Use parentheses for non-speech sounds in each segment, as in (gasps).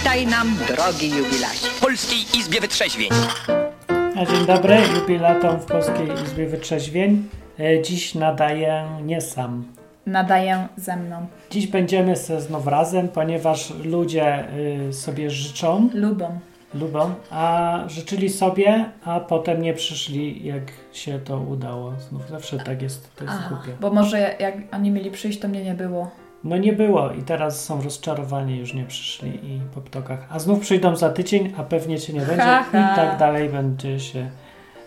Witaj nam, drogi jubilacie. W Polskiej Izbie Wytrzeźwień. A Dzień dobry, jubilatom w Polskiej Izbie Wytrzeźwień. E, Dziś nadaję nie sam. nadaję ze mną. Dziś będziemy se znów razem, ponieważ ludzie y, sobie życzą, Lubią. lubią, a życzyli sobie, a potem nie przyszli, jak się to udało. Znów zawsze tak jest, to jest Aha, głupie. bo może jak oni mieli przyjść, to mnie nie było. No nie było i teraz są rozczarowani, już nie przyszli i po ptokach. A znów przyjdą za tydzień, a pewnie cię nie będzie Ha, ha. i tak dalej będzie się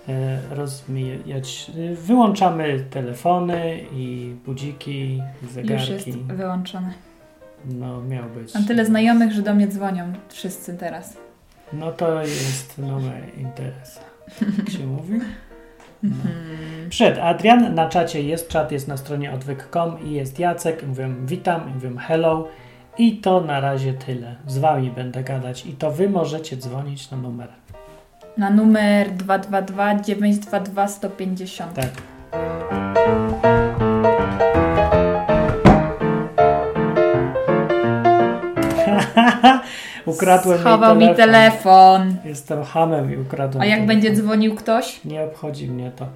e, rozmijać. Wyłączamy telefony i budziki, i Już zegarki. jest wyłączony. No miał być. Mam tyle znajomych, że do mnie dzwonią wszyscy teraz. No to jest nowy interes. Jak się mówi? No. Przed Adrian na czacie jest, czat jest na stronie odwyk.com i jest Jacek, mówię witam, mówię hello i to na razie tyle. Z wami będę gadać i to wy możecie dzwonić na numer. Na numer 222 922 150. Tak. (laughs) Ukradłem Schował jej mi telefon. Jestem hamem i ukradłem A jak telefon. będzie dzwonił ktoś? Nie obchodzi mnie to.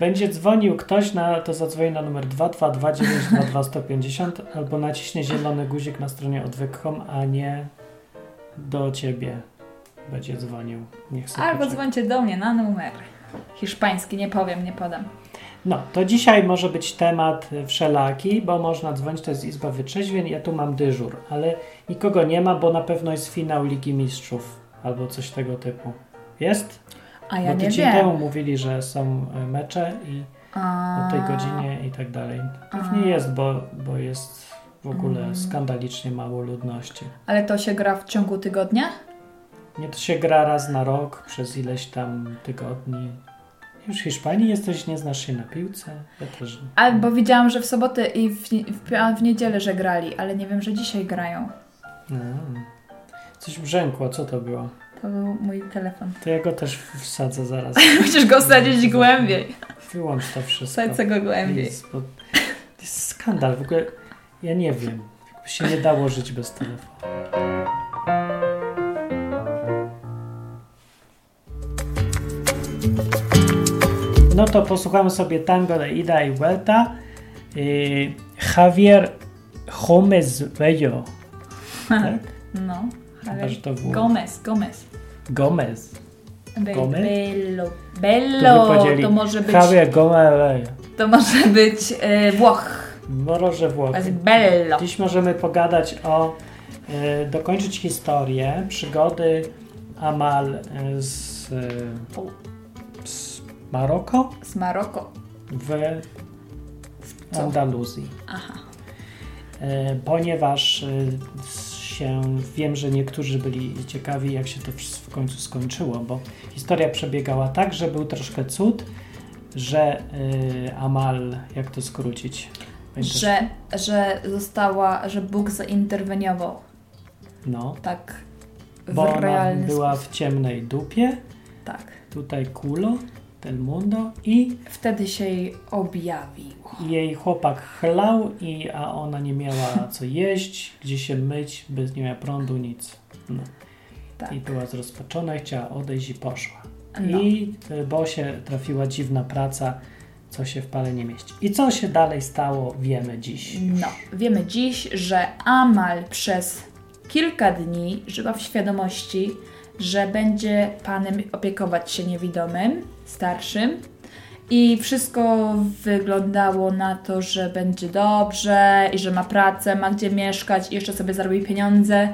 Będzie dzwonił ktoś, na, to zadzwoni na numer 222-922-150 albo naciśnie zielony guzik na stronie odwyk.com, a nie do ciebie będzie dzwonił. Niech sobie Albo poczeka. dzwońcie do mnie na numer. Hiszpański, nie powiem, nie podam. No, to dzisiaj może być temat wszelaki, bo można dzwonić, to jest Izba Wytrzeźwień, ja tu mam dyżur, ale nikogo nie ma, bo na pewno jest finał Ligi Mistrzów albo coś tego typu. Jest? A ja bo tydzień wiem. temu mówili, że są y, mecze i A... o tej godzinie i tak dalej. Pewnie A. jest, bo, bo jest w ogóle Mm. skandalicznie mało ludności. Ale to się gra w ciągu tygodnia? Nie, to się gra raz na rok, przez ileś tam tygodni. Już w Hiszpanii jesteś, nie znasz się na piłce? Ja też nie. Albo widziałam, że w sobotę i w, w, w niedzielę, że grali, ale nie wiem, że dzisiaj grają. A, coś brzękło, co to było? To był mój telefon. To ja go też wsadzę zaraz. (laughs) Musisz go wsadzić głębiej. Wyłącz to wszystko. Wsadź go głębiej. Jest, bo to jest skandal. W ogóle ja nie wiem. Jakby się nie dało żyć bez telefonu. No to posłuchamy sobie tango de ida y vuelta. Y, Javier Gomez Bello. Tak? (laughs) No. Aż to było. Gomez, Gomez. Gomez. Be Gomez? Bello. To Bello. powiedzieli To może być, Javier Gomez Bello. to może być e, Włoch. Moroże Włochy. To Bello. Dziś możemy pogadać o, e, dokończyć historię przygody Amal z, e, z Maroko Z Maroko. w? Andaluzji. Aha. E, ponieważ e, się, wiem, że niektórzy byli ciekawi, jak się to w końcu skończyło, bo historia przebiegała tak, że był troszkę cud, że e, Amal, jak to skrócić? Pamiętasz? Że, że została, że Bóg zainterweniował. No, Tak. W bo realny była sposób. w ciemnej dupie, Tak. tutaj Kulo, Del Mundo i Wtedy się jej objawił. jej chłopak chlał, i, a ona nie miała co jeść, gdzie się myć, bez nie miała prądu, nic. No. Tak. I była zrozpaczona chciała odejść i poszła. No. I y, bo się trafiła dziwna praca, co się w pale nie mieści. I co się dalej stało, wiemy dziś. No, wiemy dziś, że Amal przez kilka dni żyła w świadomości, że będzie panem opiekować się niewidomym, starszym. I wszystko wyglądało na to, że będzie dobrze i że ma pracę, ma gdzie mieszkać i jeszcze sobie zarobi pieniądze.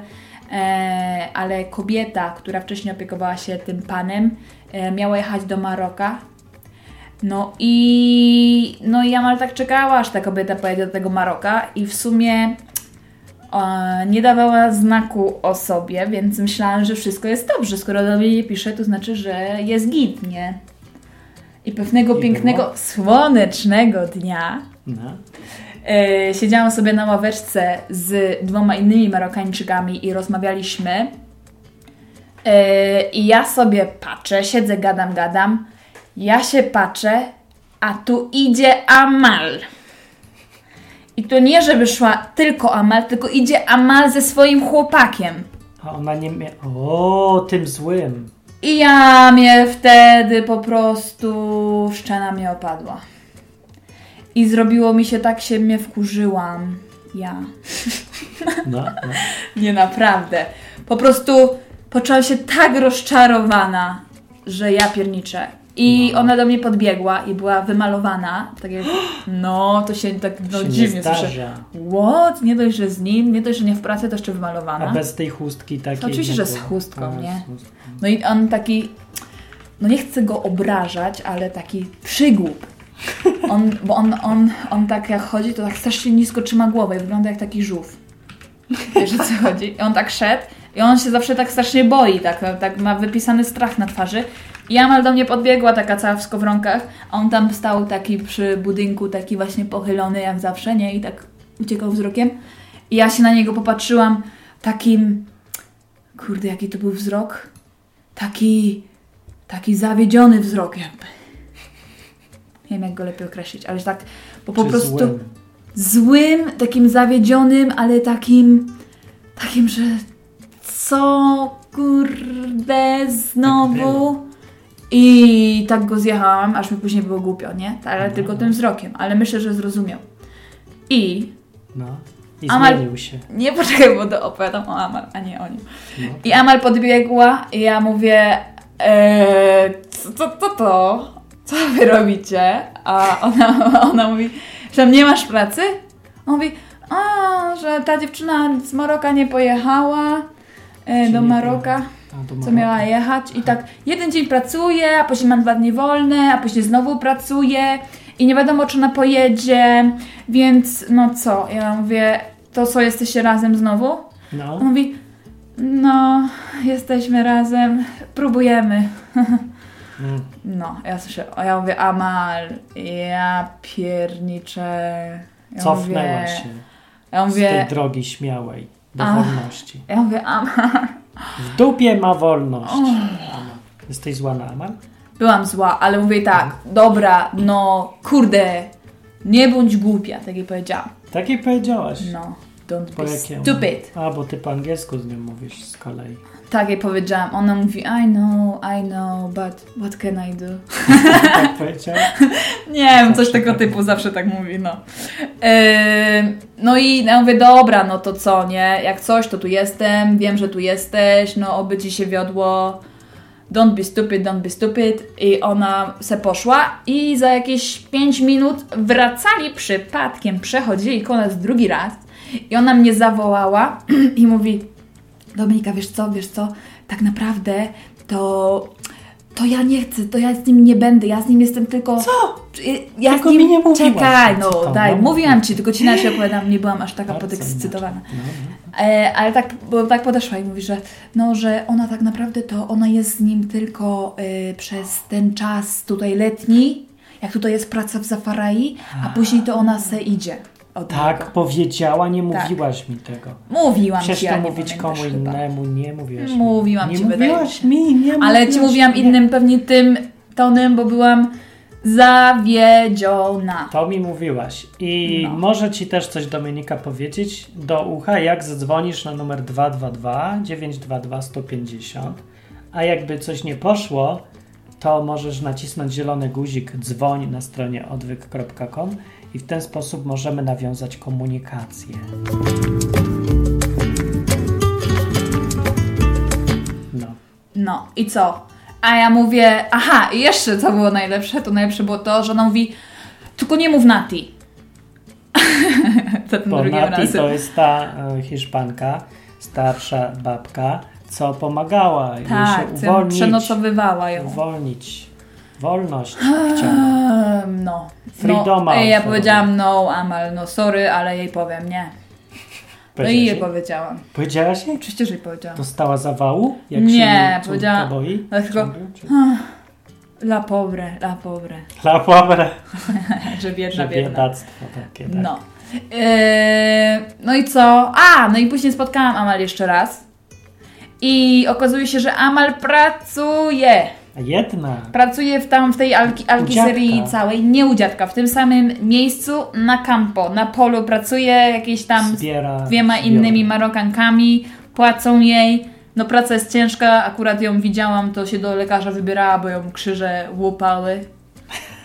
E, ale kobieta, która wcześniej opiekowała się tym panem, e, miała jechać do Maroka no i, no i Amal tak czekała, aż ta kobieta pojedzie do tego Maroka i w sumie nie dawała znaku o sobie, więc myślałam, że wszystko jest dobrze. Skoro do mnie nie pisze, to znaczy, że jest git, nie? I pewnego I pięknego, było? słonecznego dnia No. e, siedziałam sobie na ławeczce z dwoma innymi Marokańczykami i rozmawialiśmy. E, I ja sobie patrzę, siedzę, gadam, gadam. Ja się patrzę, a tu idzie Amal. I to nie, żeby szła tylko Amal, tylko idzie Amal ze swoim chłopakiem. A ona nie mia... O, tym złym. I ja mnie wtedy po prostu szczena mnie opadła. I zrobiło mi się tak, się mnie wkurzyłam. Ja. (laughs) No, no. Nie naprawdę. Po prostu poczułam się tak rozczarowana, że ja pierniczę. I No. ona do mnie podbiegła i była wymalowana. Tak jak, (gasps) no, to się tak no, się nie dziwnie słyszę. zdarza. What? Nie dość, że z nim, nie dość, że nie w pracy, to jeszcze A wymalowana. bez tej chustki takiej. To oczywiście, nie że z chustką, A, nie? No i on taki, no nie chcę go obrażać, ale taki przygłup. On, bo on, on, on tak jak chodzi, to tak strasznie nisko trzyma głowę i wygląda jak taki żółw. Wiesz o co chodzi? I on tak szedł i on się zawsze tak strasznie boi, tak, tak ma wypisany strach na twarzy. I Amal do mnie podbiegła taka cała w skowronkach, a on tam stał taki przy budynku, taki właśnie pochylony jak zawsze, nie? I tak uciekał wzrokiem. I ja się na niego popatrzyłam takim, kurde, jaki to był wzrok? Taki, taki zawiedziony wzrok jakby. Nie wiem, jak go lepiej określić, ale tak, bo po Czy prostu złym? złym, takim zawiedzionym, ale takim, takim, że co kurde znowu. I tak go zjechałam, aż mi później było głupio, nie? Ale No. tylko tym wzrokiem, ale myślę, że zrozumiał. I No. I Amal- zmienił się. nie poczekaj, bo to opowiadam o Amal, a nie o nim. No. I Amal podbiegła i ja mówię, eee, co, co, co to? Co wy robicie? A ona, (laughs) ona mówi, że nie masz pracy? On mówi, a, że ta dziewczyna z Maroka nie pojechała e, do Maroka, co miała jechać i tak jeden dzień pracuje, a później mam dwa dni wolne, a później znowu pracuje i nie wiadomo, czy ona pojedzie, więc no co? Ja mówię, to co, jesteście razem znowu? No. On mówi, no, jesteśmy razem, próbujemy. Mm. No, ja słyszę, a ja mówię, Amal, ja pierniczę. Ja Cofnęłaś mówię, się ja z tej mówię, drogi śmiałej do A. wolności. ja mówię, Amal. W dupie ma wolność. Amal. Jesteś zła na? Byłam zła, ale mówię tak, dobra, no, kurde, nie bądź głupia, tak jak powiedziałam. Tak jak powiedziałaś. No, don't Po be jakiemu? stupid. A, bo ty po angielsku z nią mówisz z kolei. Tak jak powiedziałam, ona mówi, I know, I know, but what can I do? Tak powiedział? (laughs) Nie wiem, coś tego tak typu zawsze tak mówi, no. Ym, no i ja mówię, dobra, no to co, nie? Jak coś, to tu jestem, wiem, że tu jesteś, no oby ci się wiodło. Don't be stupid, don't be stupid. I ona se poszła i za jakieś 5 minut wracali przypadkiem, przechodzili nas drugi raz i ona mnie zawołała (clears throat) i mówi Dominika, wiesz co, wiesz co, tak naprawdę to, to ja nie chcę, to ja z nim nie będę, ja z nim jestem tylko... Co? Ja Tylko z nim... mi nie mówiłaś, Czekaj, no to, daj, no. mówiłam Ci, tylko Ci inaczej opowiadam, nie byłam aż taka Bardzo podekscytowana. inaczej. No, E, ale tak, bo tak podeszła i mówi, że no, że ona tak naprawdę to ona jest z nim tylko y, przez ten czas tutaj letni, jak tutaj jest praca w Zafarai, a później to ona se idzie no. Tak niego. powiedziała, nie Tak. mówiłaś mi tego. Mówiłam Przecież Ci, to ja nie mówić komu chyba. innemu nie mówiłaś mi. Mówiłam nie ci, wydaje mi mówiłaś mi, nie Ale Ci mówiłaś mówiłam mi. innym pewnie tym tonem, bo byłam zawiedziona. To mi mówiłaś. I No. może ci też coś Dominika powiedzieć do ucha, jak zadzwonisz na numer 222 922 150, a jakby coś nie poszło, to możesz nacisnąć zielony guzik dzwoń na stronie odwyk.com i w ten sposób możemy nawiązać komunikację. No. No i co? A ja mówię, aha, i jeszcze co było najlepsze, to najlepsze było to, że ona mówi, tylko nie mów Nati. (laughs) Za tym Bo Nati razem. to jest ta e, Hiszpanka, starsza babka, co pomagała jej Tak, się co uwolnić. przenocowywała ją. Uwolnić. Wolność chciała. Ehm, no. Freedoma no. Ja powiedziałam no, Amal, no sorry, ale jej powiem nie. No i jej powiedziałam. Powiedziałaś jej? Oczywiście, że jej powiedziałam. Dostała zawału? Jak Nie, się córka powiedziała- boi? ale tylko- La pobre, la pobre. (laughs) Dla pobre. (laughs) Że biedna, Że biedna. biedactwo takie, tak. No. Yy, no i co? A, no i później spotkałam Amal jeszcze raz. I okazuje się, że Amal pracuje. Jedna. Pracuje w, tam w tej alki, alkiserii dziadka. całej, nie u dziadka, w tym samym miejscu na campo, na polu pracuje jakieś tam z zbiera dwiema zbiorę. innymi Marokankami, płacą jej No praca jest ciężka, akurat ją widziałam, to się do lekarza wybierała, bo ją krzyże łupały.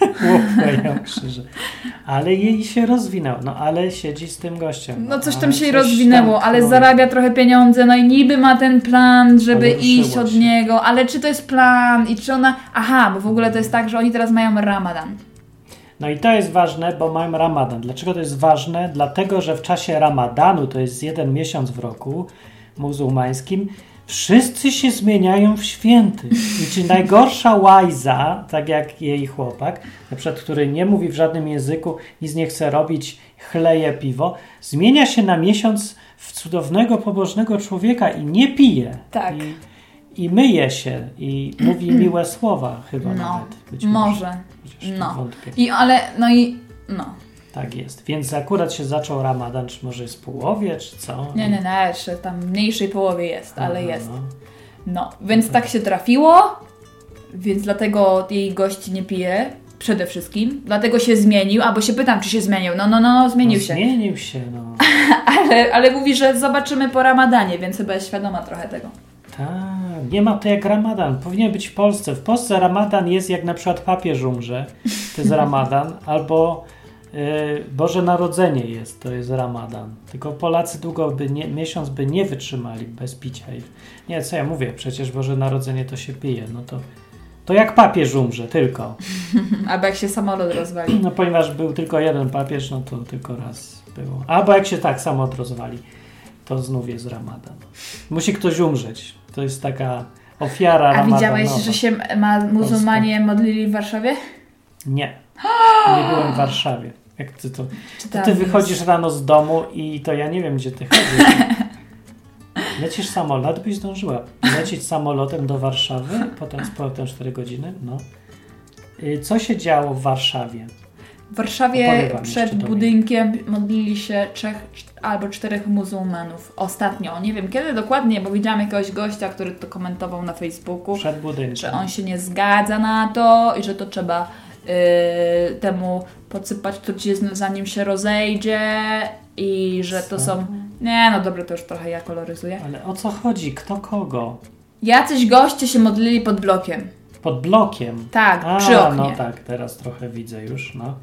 Łupają krzyże. Ale jej się rozwinęło. No ale siedzi z tym gościem. No coś tam się coś rozwinęło, tam ale zarabia trochę pieniądze, no i niby ma ten plan, żeby iść od się. niego, ale czy to jest plan i czy ona... Aha, bo w ogóle to jest tak, że oni teraz mają ramadan. No i to jest ważne, bo mają ramadan. Dlaczego to jest ważne? Dlatego, że w czasie ramadanu, to jest jeden miesiąc w roku muzułmańskim, wszyscy się zmieniają w święty. I czy najgorsza łajza, tak jak jej chłopak, na przykład, który nie mówi w żadnym języku, nic nie chce robić, chleje piwo, zmienia się na miesiąc w cudownego, pobożnego człowieka i nie pije. Tak. I, i myje się i mówi (clears throat) miłe słowa chyba No, nawet. Być może. Chociaż No. I ale, no i... No. Tak jest. Więc akurat się zaczął ramadan, czy może jest połowie, czy co? Nie, nie, nie, jeszcze tam w mniejszej połowie jest, ale Aha, jest. no. Więc tak się trafiło, więc dlatego jej gość nie pije, przede wszystkim. Dlatego się zmienił, albo się pytam, czy się zmienił. No, no, no, no zmienił no, się. Zmienił się, no. (laughs) Ale, ale mówi, że zobaczymy po ramadanie, więc chyba jest świadoma trochę tego. Tak, nie ma to jak ramadan. Powinien być w Polsce. W Polsce ramadan jest jak na przykład papież umrze, to jest ramadan, (laughs) albo Boże Narodzenie jest, to jest ramadan. Tylko Polacy długo by nie, miesiąc by nie wytrzymali bez picia. Nie, co ja mówię, przecież Boże Narodzenie to się pije, no to to jak papież umrze, tylko. (laughs) Albo jak się samolot rozwali. No ponieważ był tylko jeden papież, no to tylko raz było. Albo jak się tak samo odrozwali, to znów jest ramadan. Musi ktoś umrzeć. To jest taka ofiara A ramadanowa. widziałeś, że się ma, muzułmanie modlili w Warszawie? Nie. (gasps) Nie byłem w Warszawie. Jak ty to... Ty wychodzisz rano z domu i to ja nie wiem, gdzie ty chodzisz. (laughs) Lecisz samolot, byś zdążyła. Lecieć samolotem do Warszawy, potem z powrotem 4 godziny, no. Y, Co się działo w Warszawie? W Warszawie przed budynkiem modlili się trzech albo czterech muzułmanów. Ostatnio. Nie wiem kiedy dokładnie, bo widziałam jakiegoś gościa, który to komentował na Facebooku, Przed budynkiem. że on się nie zgadza na to i że to trzeba yy, temu podsypać truciznę zanim się rozejdzie i że to są... Nie, no dobra, to już trochę ja koloryzuję. Ale o co chodzi? Kto kogo? Jacyś goście się modlili pod blokiem. Pod blokiem. Tak, A, przy oknie. no tak, teraz trochę widzę już, no.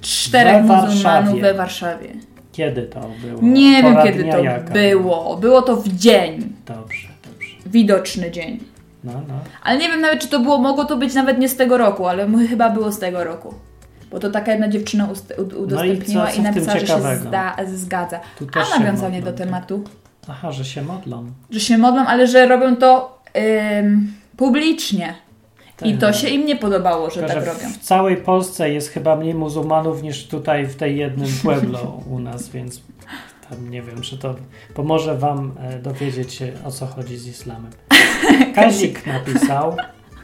Czterech We muzułmanów we Warszawie. Kiedy to było? Nie wiem, Pora kiedy dnia to jaka? było. Było to w dzień. Dobrze, dobrze. Widoczny dzień. No, no. Ale nie wiem nawet, czy to było, mogło to być nawet nie z tego roku, ale chyba było z tego roku. Bo to taka jedna dziewczyna udostępniła No co- co i napisała, że się zda- zgadza. A nawiązanie do tak. tematu, Aha, że się modlą. że się modlą, ale że robią to ym, publicznie. I Tak. to się im nie podobało, że Tylko, tak że robią. w całej Polsce jest chyba mniej muzułmanów niż tutaj w tej jednym pueblo u nas, więc tam nie wiem, czy to pomoże wam e, dowiedzieć się o co chodzi z islamem. (laughs) Kazik napisał,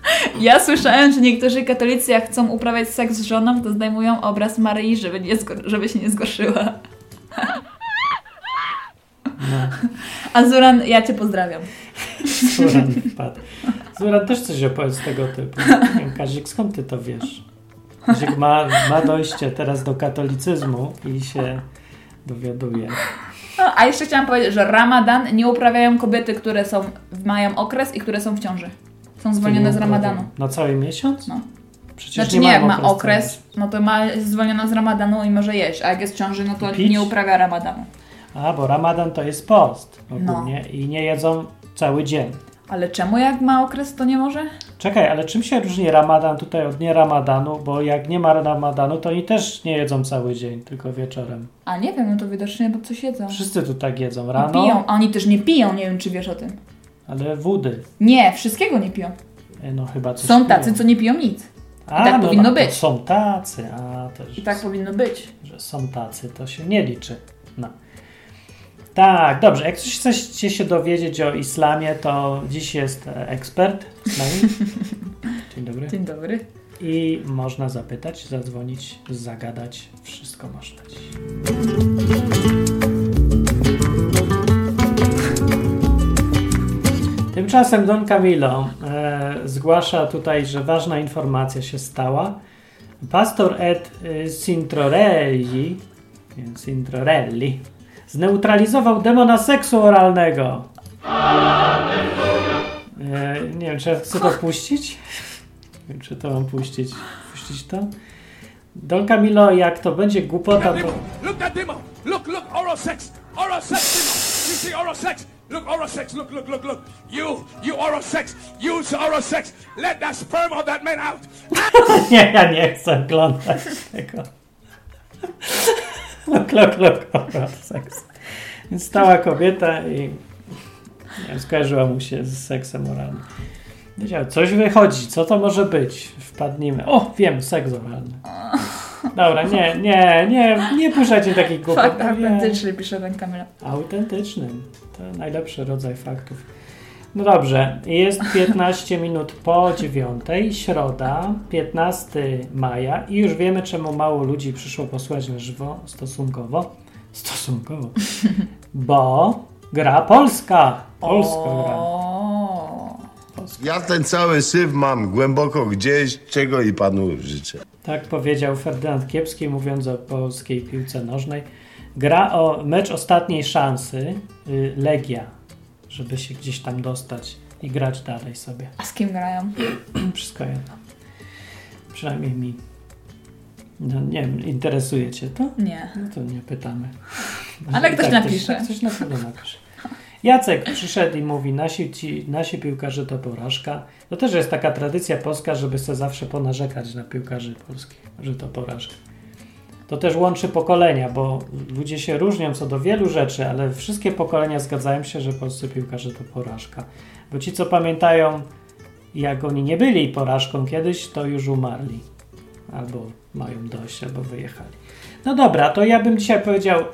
(laughs) Ja słyszałem, że niektórzy katolicy jak chcą uprawiać seks z żoną, to zdejmują obraz Maryi, żeby, nie żeby się nie zgorszyła. no, A Zuran, ja Cię pozdrawiam. Zuran (laughs) wpadł. Zuran też coś opowiedz z tego typu. Kazik, skąd ty to wiesz? Kazik ma, ma dojście teraz do katolicyzmu i się dowiaduje. No, a jeszcze chciałam powiedzieć, że Ramadan nie uprawiają kobiety, które są, mają okres i które są w ciąży. Są zwolnione z Ramadanu. Na cały miesiąc? No. Przecież Znaczy nie, mają jak ma okres okres, no to ma jest zwolniona z Ramadanu i może jeść, a jak jest w ciąży, no to Pić? nie uprawia Ramadanu. A, bo ramadan to jest post No. ogólnie i nie jedzą cały dzień. Ale czemu jak ma okres, to nie może? Czekaj, ale czym się różni ramadan tutaj od nie ramadanu? Bo jak nie ma ramadanu, to oni też nie jedzą cały dzień, tylko wieczorem. A nie wiem, no to widocznie, bo coś jedzą. Wszyscy tu tak jedzą I rano, piją, a oni też nie piją, nie wiem czy wiesz o tym. ale wody. Nie, wszystkiego nie piją. E, No chyba coś Są piją. tacy, co nie piją nic. A, tak no, powinno no, być. Są tacy, a też, I tak powinno być. że są tacy, to się nie liczy. No. Tak, dobrze. Jak coś chcecie się dowiedzieć o islamie, to dziś jest e, ekspert. (laughs) Dzień dobry. Dzień dobry. I można zapytać, zadzwonić, zagadać. Wszystko można. Tymczasem Don Camilo e, zgłasza tutaj, że ważna informacja się stała. Pastor Ed e, Cintrorelli, nie, Cintrorelli zneutralizował demona seksu oralnego. wiem, czy ja chcę to puścić. Nie wiem, czy to mam puścić. Puścić to? Don Camilo, jak to będzie głupota, to... Look that demo. Look, look, oral sex. Oral sex demo. You see oral sex? Look, oral sex. Look, look, look, look. You, you oral sex. Use oral sex. Let that sperm of that man out. (laughs) Nie, ja nie chcę oglądać tego. (laughs) Lok, lok, lok, oral seks. Więc stała kobieta i nie wiem, skojarzyła mu się z seksem oralnym. Wiedział, coś wychodzi, co to może być? Wpadnijmy. O, wiem, seks oralny. Dobra, nie, nie, nie, nie puszczajcie takich głupot. Fakt autentyczny, pisze ten Kamila. Autentycznym. To najlepszy rodzaj faktów. No dobrze, jest 15 minut po dziewiątej, środa, 15 maja i już wiemy, czemu mało ludzi przyszło posłuchać na żywo, stosunkowo. Stosunkowo. Bo gra Polska. Polska gra. O, Ja ten cały syf mam głęboko gdzieś, czego i panu życzę. Tak powiedział Ferdynand Kiepski, mówiąc o polskiej piłce nożnej. Gra o mecz ostatniej szansy, y, Legia, żeby się gdzieś tam dostać i grać dalej sobie. a z kim grają? (clears throat) Wszystko jedno. Przynajmniej mi. No nie wiem, interesuje cię to? Nie. No to nie pytamy. (laughs) Ale ktoś Tak, napisze. Ktoś, ktoś na pewno napisze. Jacek przyszedł i mówi, nasi, ci, nasi piłkarze to porażka. To też jest taka tradycja polska, żeby sobie zawsze ponarzekać na piłkarzy polskich, że to porażka. To też łączy pokolenia, bo ludzie się różnią co do wielu rzeczy, ale wszystkie pokolenia zgadzają się, że polscy piłkarze to porażka. Bo ci, co pamiętają, jak oni nie byli porażką kiedyś, to już umarli. Albo mają dość, albo wyjechali. No dobra, to ja bym dzisiaj powiedział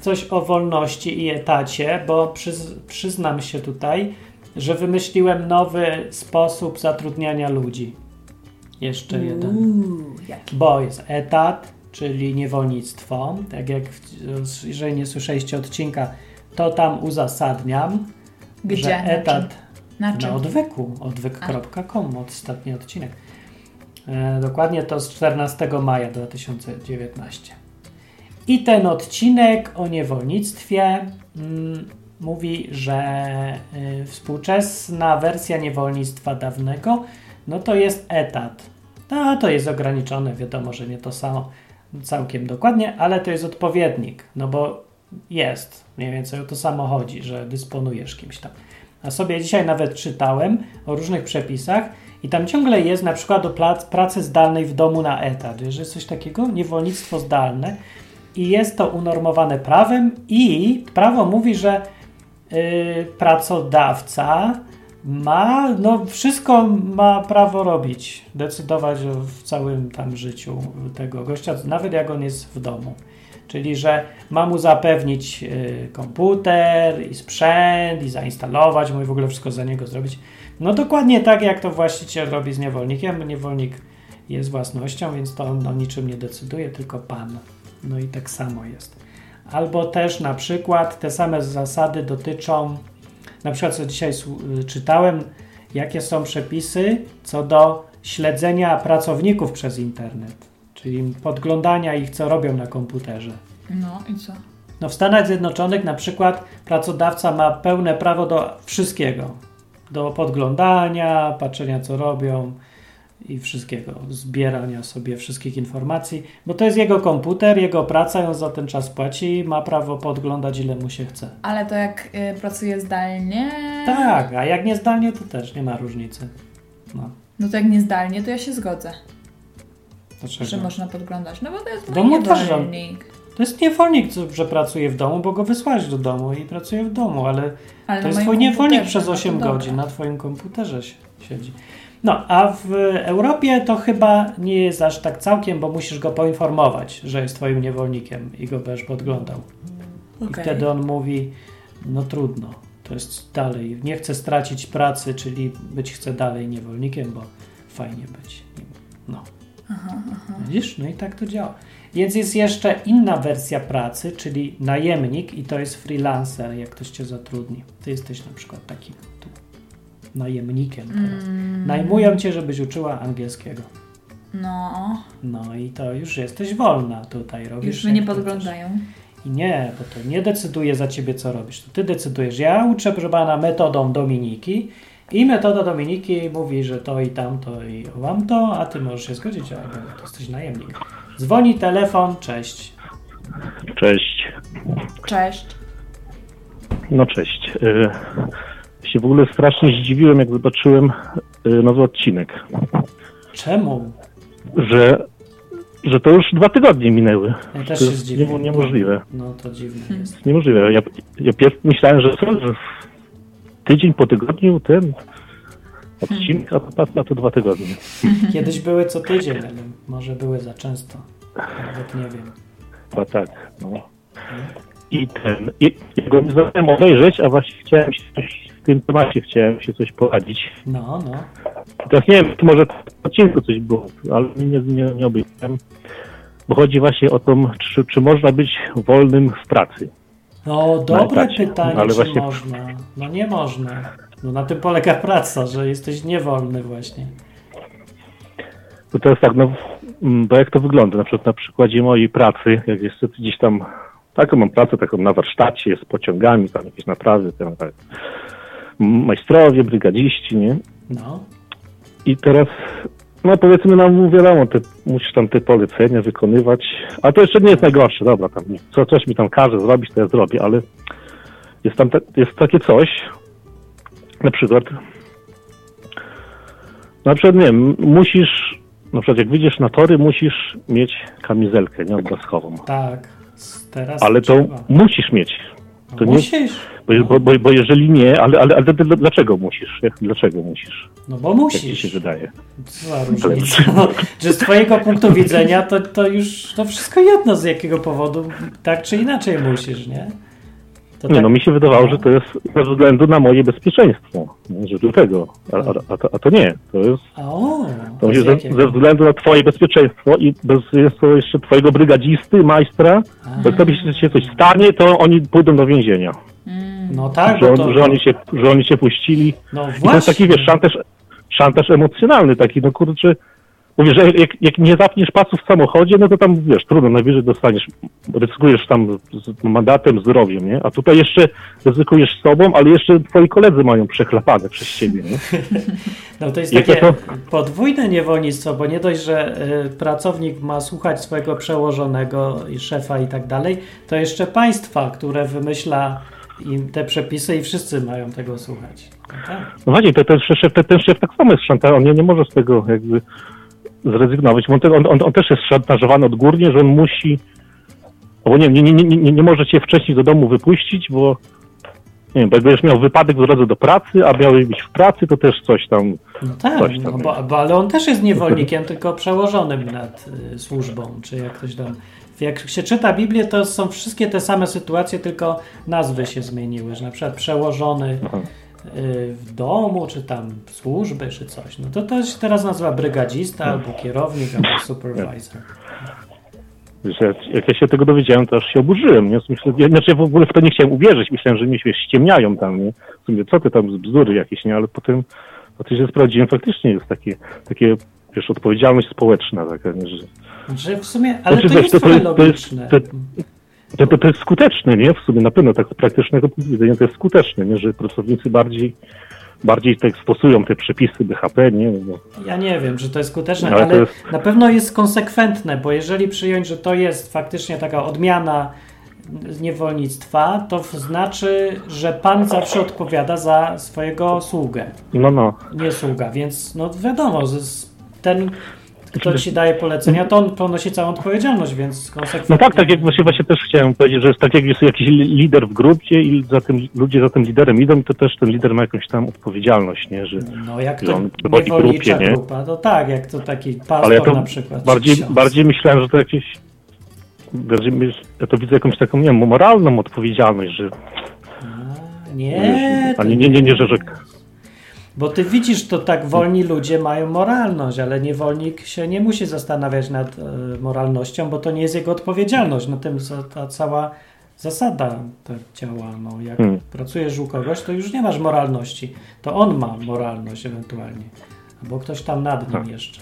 coś o wolności i etacie, bo przyz, przyznam się tutaj, że wymyśliłem nowy sposób zatrudniania ludzi. Jeszcze jeden. Uuu. Bo jest etat, czyli niewolnictwo. Tak jak jeżeli nie słyszeliście odcinka, to tam uzasadniam, Gdzie? że Na czym? etat Na na czym? odwyku, odwyk.com, ostatni odcinek. E, dokładnie to z 14 maja 2019. I ten odcinek o niewolnictwie mm, mówi, że y, współczesna wersja niewolnictwa dawnego no to jest etat. A to jest ograniczone, wiadomo, że nie to samo całkiem dokładnie, ale to jest odpowiednik, no bo jest, mniej więcej o to samo chodzi, że dysponujesz kimś tam. A sobie dzisiaj nawet czytałem o różnych przepisach i tam ciągle jest na przykład o plac, pracy zdalnej w domu na etat, że jest coś takiego, niewolnictwo zdalne i jest to unormowane prawem i prawo mówi, że y, pracodawca ma, no wszystko ma prawo robić, decydować w całym tam życiu tego gościa, nawet jak on jest w domu. Czyli, że ma mu zapewnić y, komputer i sprzęt i zainstalować mu i w ogóle wszystko za niego zrobić. No dokładnie tak, jak to właściciel robi z niewolnikiem. Niewolnik jest własnością, więc to on o niczym nie decyduje, tylko pan. No i tak samo jest. Albo też na przykład te same zasady dotyczą, na przykład co dzisiaj y, czytałem, jakie są przepisy co do śledzenia pracowników przez internet, czyli podglądania ich, co robią na komputerze. No i co? No w Stanach Zjednoczonych na przykład pracodawca ma pełne prawo do wszystkiego. Do podglądania, patrzenia co robią i wszystkiego. Zbierania sobie wszystkich informacji, bo to jest jego komputer, jego praca, on za ten czas płaci i ma prawo podglądać ile mu się chce. Ale to jak y, pracuje zdalnie... Tak, a jak nie zdalnie to też nie ma różnicy. No, No to jak nie zdalnie, to ja się zgodzę, dlaczego? że można podglądać. No bo to jest domu niewolnik. To jest niewolnik, że pracuje w domu, bo go wysłałeś do domu i pracuje w domu, ale Ale To jest twój niewolnik przez no to 8 dobra. godzin, na twoim komputerze si- siedzi. No, a w Europie to chyba nie jest aż tak całkiem, bo musisz go poinformować, że jest twoim niewolnikiem i go będziesz podglądał. I Okej. wtedy on mówi, no trudno, to jest dalej, nie chcę stracić pracy, czyli być chcę dalej niewolnikiem, bo fajnie być nim. No. Widzisz? No i tak to działa. Więc jest jeszcze inna wersja pracy, czyli najemnik i to jest freelancer, jak ktoś cię zatrudni. Ty jesteś na przykład takim tu najemnikiem teraz. Mm. Najmują cię, żebyś uczyła angielskiego. No, No i to już jesteś wolna tutaj, robisz. już mnie nie podglądają. I nie, bo to nie decyduje za ciebie, co robisz. To ty decydujesz. Ja uczę, proszę pana, metodą Dominiki I metoda Dominiki mówi, że to i tamto i wam to, a ty możesz się zgodzić, albo to jesteś najemnik. Dzwoni telefon, cześć. Cześć. Cześć. No cześć. Y, się w ogóle strasznie zdziwiłem, jak zobaczyłem y, nowy odcinek, Czemu? że, że to już dwa tygodnie minęły. Ja też To się jest zdziwiłem. niemo- niemożliwe. No to dziwne jest. Niemożliwe. Ja, ja pierw myślałem, że co, że tydzień po tygodniu ten odcinek, a to, a to dwa tygodnie. (laughs) Kiedyś były co tydzień, ale może były za często. Nawet nie wiem. Chyba tak. No. I ten, i, ja go nie zdążyłem obejrzeć, a właśnie chciałem się coś tym temacie, chciałem się coś poradzić. No, no. Teraz nie wiem, czy może w odcinku coś było, ale nie, nie, nie obejrzałem. Bo chodzi właśnie o to, czy, czy można być wolnym w pracy. No, dobre etacie. pytanie, Ale czy właśnie- można. No nie można. No na tym polega praca, że jesteś niewolny właśnie. To teraz tak, no, mm, bo jak to wygląda? Na przykład na przykładzie mojej pracy, jak jest gdzieś tam, taką mam pracę taką na warsztacie, z pociągami, tam jakieś naprawy, tam, tak, majstrowie, brygadziści, nie? No. I teraz, no powiedzmy nam, wiadomo, ty musisz tam te polecenia wykonywać, a to jeszcze nie jest najgorsze, dobra, tam co, coś mi tam każe zrobić, to ja zrobię, ale jest tam, ta, jest takie coś, na przykład, na przykład, nie wiem, musisz, na przykład jak wyjdziesz na tory, musisz mieć kamizelkę, nie, odblaskową, Tak. Teraz ale to trzeba. musisz mieć, to nie- musisz. bo, bo, bo, bo jeżeli nie, ale, ale, ale dlaczego musisz, dlaczego musisz, No bo jak ci się musisz. wydaje. Co za różnica. No, że z twojego punktu widzenia to, to już to wszystko jedno z jakiego powodu, tak czy inaczej musisz, nie? To Nie, tak, no mi się wydawało, że to jest ze względu na moje bezpieczeństwo, że do tego, a, a, to, a to nie, to jest o, to jest ze, ze względu na twoje bezpieczeństwo i bez, jest to jeszcze twojego brygadzisty, majstra, bo jak tobie się- się coś stanie, to oni pójdą do więzienia, No tak, że, on, to... że, oni się, że oni cię puścili. No I to jest taki, wiesz, szantaż, szantaż emocjonalny taki, no kurczę, mówię, że jak, jak nie zapniesz pasów w samochodzie, no to tam, wiesz, trudno, najwyżej dostaniesz, ryzykujesz tam z mandatem, zdrowiem, nie? A tutaj jeszcze ryzykujesz sobą, ale jeszcze twoi koledzy mają przechlapane przez ciebie, nie? (laughs) No to jest Jakie takie to- podwójne niewolnictwo, bo nie dość, że y, pracownik ma słuchać swojego przełożonego i szefa i tak dalej, to jeszcze państwa, które wymyśla im te przepisy i wszyscy mają tego słuchać. No tak. No właśnie, to, ten, szef, ten, ten szef tak samo jest szantażowany, on nie, nie może z tego jakby zrezygnować, on, on, on, on też jest szantażowany odgórnie, że on musi, bo nie, nie, nie, nie, nie, może cię wcześniej do domu wypuścić, bo nie wiem, bo jak będziesz miał wypadek w drodze do pracy, a miałeś być w pracy, to też coś tam, No tak, Coś tam no bo, bo, ale on też jest niewolnikiem, tylko przełożonym nad y, służbą, czy jak ktoś tam. Jak się czyta Biblię, to są wszystkie te same sytuacje, tylko nazwy się zmieniły, że na przykład przełożony Aha. W domu, czy tam służby, czy coś. No to to się teraz nazywa brygadzista, albo kierownik, albo supervisor. jak, ja się tego dowiedziałem, to aż się oburzyłem, nie? Ja, znaczy ja w ogóle w to nie chciałem uwierzyć, myślałem, że mnie się ściemniają tam, nie? W sumie, co ty tam, z bzdury jakieś, nie? Ale potem, potem się sprawdziłem, faktycznie jest takie, takie wiesz, odpowiedzialność społeczna taka, nie? Że, w sumie, ale Znaczy, to jest to- to jest- to jest- logiczne. to- to, to, jest skuteczne, nie? W sumie na pewno tak z praktycznego punktu widzenia to jest skuteczne, nie? Że pracownicy bardziej, bardziej tak stosują te przepisy BHP, nie? No, Ja nie wiem, czy to jest skuteczne, Ale ale, to jest- na pewno jest konsekwentne, bo jeżeli przyjąć, że to jest faktycznie taka odmiana niewolnictwa, to znaczy, że pan zawsze odpowiada za swojego sługę, no, no. nie sługa, więc no wiadomo, ten, kto ci daje polecenia, to on ponosi całą odpowiedzialność, więc konsekwentnie. No tak, tak jak właśnie, właśnie też chciałem powiedzieć, że jest tak jak jest jakiś li- lider w grupie i za tym, ludzie za tym liderem idą, to też ten lider ma jakąś tam odpowiedzialność, nie? Że, No jak to niewolnicza grupie, nie? grupa, to tak, jak to taki pastor Ale ja to na przykład. bardziej, ksiądz. bardziej myślałem, że to jakieś ja to widzę jakąś taką, nie wiem, moralną odpowiedzialność, że A, Nie, to nie, nie, nie, nie, że, że Bo ty widzisz, to tak wolni ludzie mają moralność, ale niewolnik się nie musi zastanawiać nad e, moralnością, bo to nie jest jego odpowiedzialność. Na tym za, ta cała zasada tak działa. No, jak Hmm. pracujesz u kogoś, to już nie masz moralności. To on ma moralność ewentualnie. Albo ktoś tam nad nim Tak. jeszcze.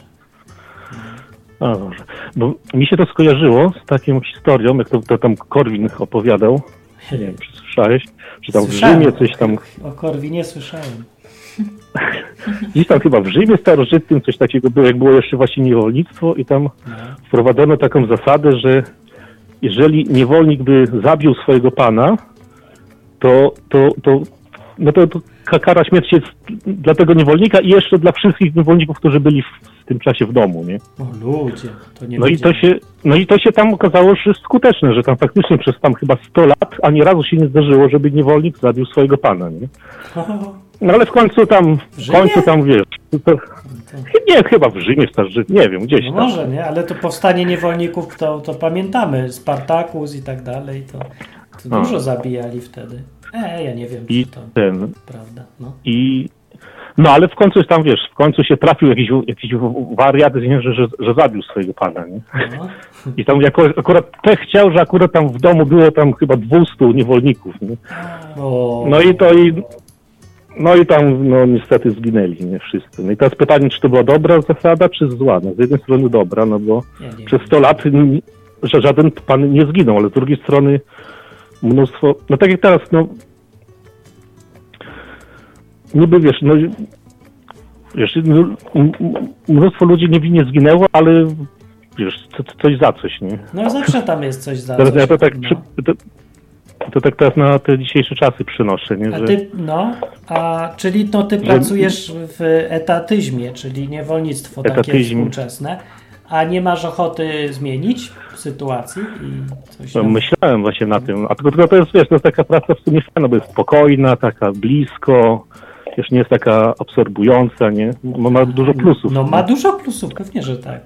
A, dobrze. Bo mi się to skojarzyło z taką historią, jak to, to tam Korwin opowiadał, nie wiem, czy słyszałeś, że tam w Słyszałem. Rzymie coś tam, O Korwinie słyszałem. (laughs) gdzieś tam chyba w Rzymie starożytnym coś takiego było, jak było jeszcze właśnie niewolnictwo i tam wprowadzono taką zasadę, że jeżeli niewolnik by zabił swojego pana, to, to, to, no to, to ka- kara śmierci jest dla tego niewolnika i jeszcze dla wszystkich niewolników, którzy byli w, tym czasie w domu, nie? O ludzie, to nie No i, to się, no i to się tam okazało, że skuteczne, że tam faktycznie przez tam chyba 100 lat ani razu się nie zdarzyło, żeby niewolnik zabił swojego pana, nie? (laughs) No ale w końcu tam, w końcu tam, wiesz, to, nie, chyba w Rzymie starożytnym, nie wiem, gdzieś No tam. może, nie? Ale to powstanie niewolników to, to pamiętamy. Spartakus i tak dalej. To, to No. dużo zabijali wtedy. E, ja nie wiem, czy I to ten, prawda. No. i no ale w końcu jest tam, wiesz, w końcu się trafił jakiś, jakiś wariat, że, że, że zabił swojego pana, nie? No. (laughs) I tam jako, akurat te chciał, że akurat tam w domu było tam chyba 200 niewolników, nie? No i to i no i tam no niestety zginęli, nie wszyscy. No i teraz pytanie, czy to była dobra zasada, czy zła? No z jednej strony dobra, no bo ja przez wiem. 100 lat że żaden pan nie zginął, ale z drugiej strony mnóstwo, no tak jak teraz, no niby wiesz, no wiesz, no, mnóstwo ludzi niewinnie zginęło, ale wiesz, co, co- coś za coś, nie? No zawsze tam jest coś za Teraz coś. ja to tak, no. przy, to, to tak teraz na te dzisiejsze czasy przynoszę, nie? A Że, ty, no, a czyli to ty pracujesz w etatyzmie, czyli niewolnictwo takie Etatyzm. współczesne, a nie masz ochoty zmienić sytuacji i coś no, myślałem właśnie na tym, a tylko, tylko to jest, wiesz, to jest taka praca w sumie fajna, bo jest spokojna, taka blisko, wiesz, nie jest taka absorbująca, nie? Ma, ma dużo plusów. No ma dużo plusów, pewnie, że tak.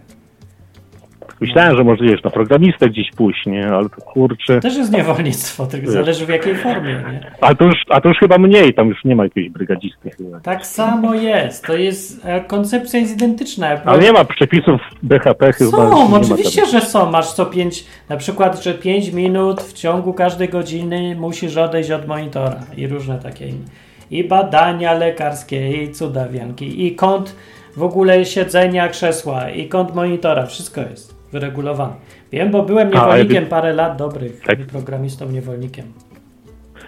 Myślałem, że może, wiesz, na programistę gdzieś pójść, nie? Ale to kurczę... Też jest niewolnictwo, tylko zależy w jakiej formie, nie? A to, już, a to już chyba mniej, tam już nie ma jakiejś brygadisty chyba. Tak samo jest, to jest, e, koncepcja jest identyczna. Ale nie ma przepisów BHP chyba. Są, oczywiście, że są. Masz co 5, na przykład, że 5 minut w ciągu każdej godziny musisz odejść od monitora i różne takie inne. I badania lekarskie, i cudawianki, i kąt w ogóle siedzenia krzesła, i kąt monitora, wszystko jest wyregulowane. Wiem, bo byłem A, niewolnikiem wy- parę lat dobrych, Tak. programistą niewolnikiem.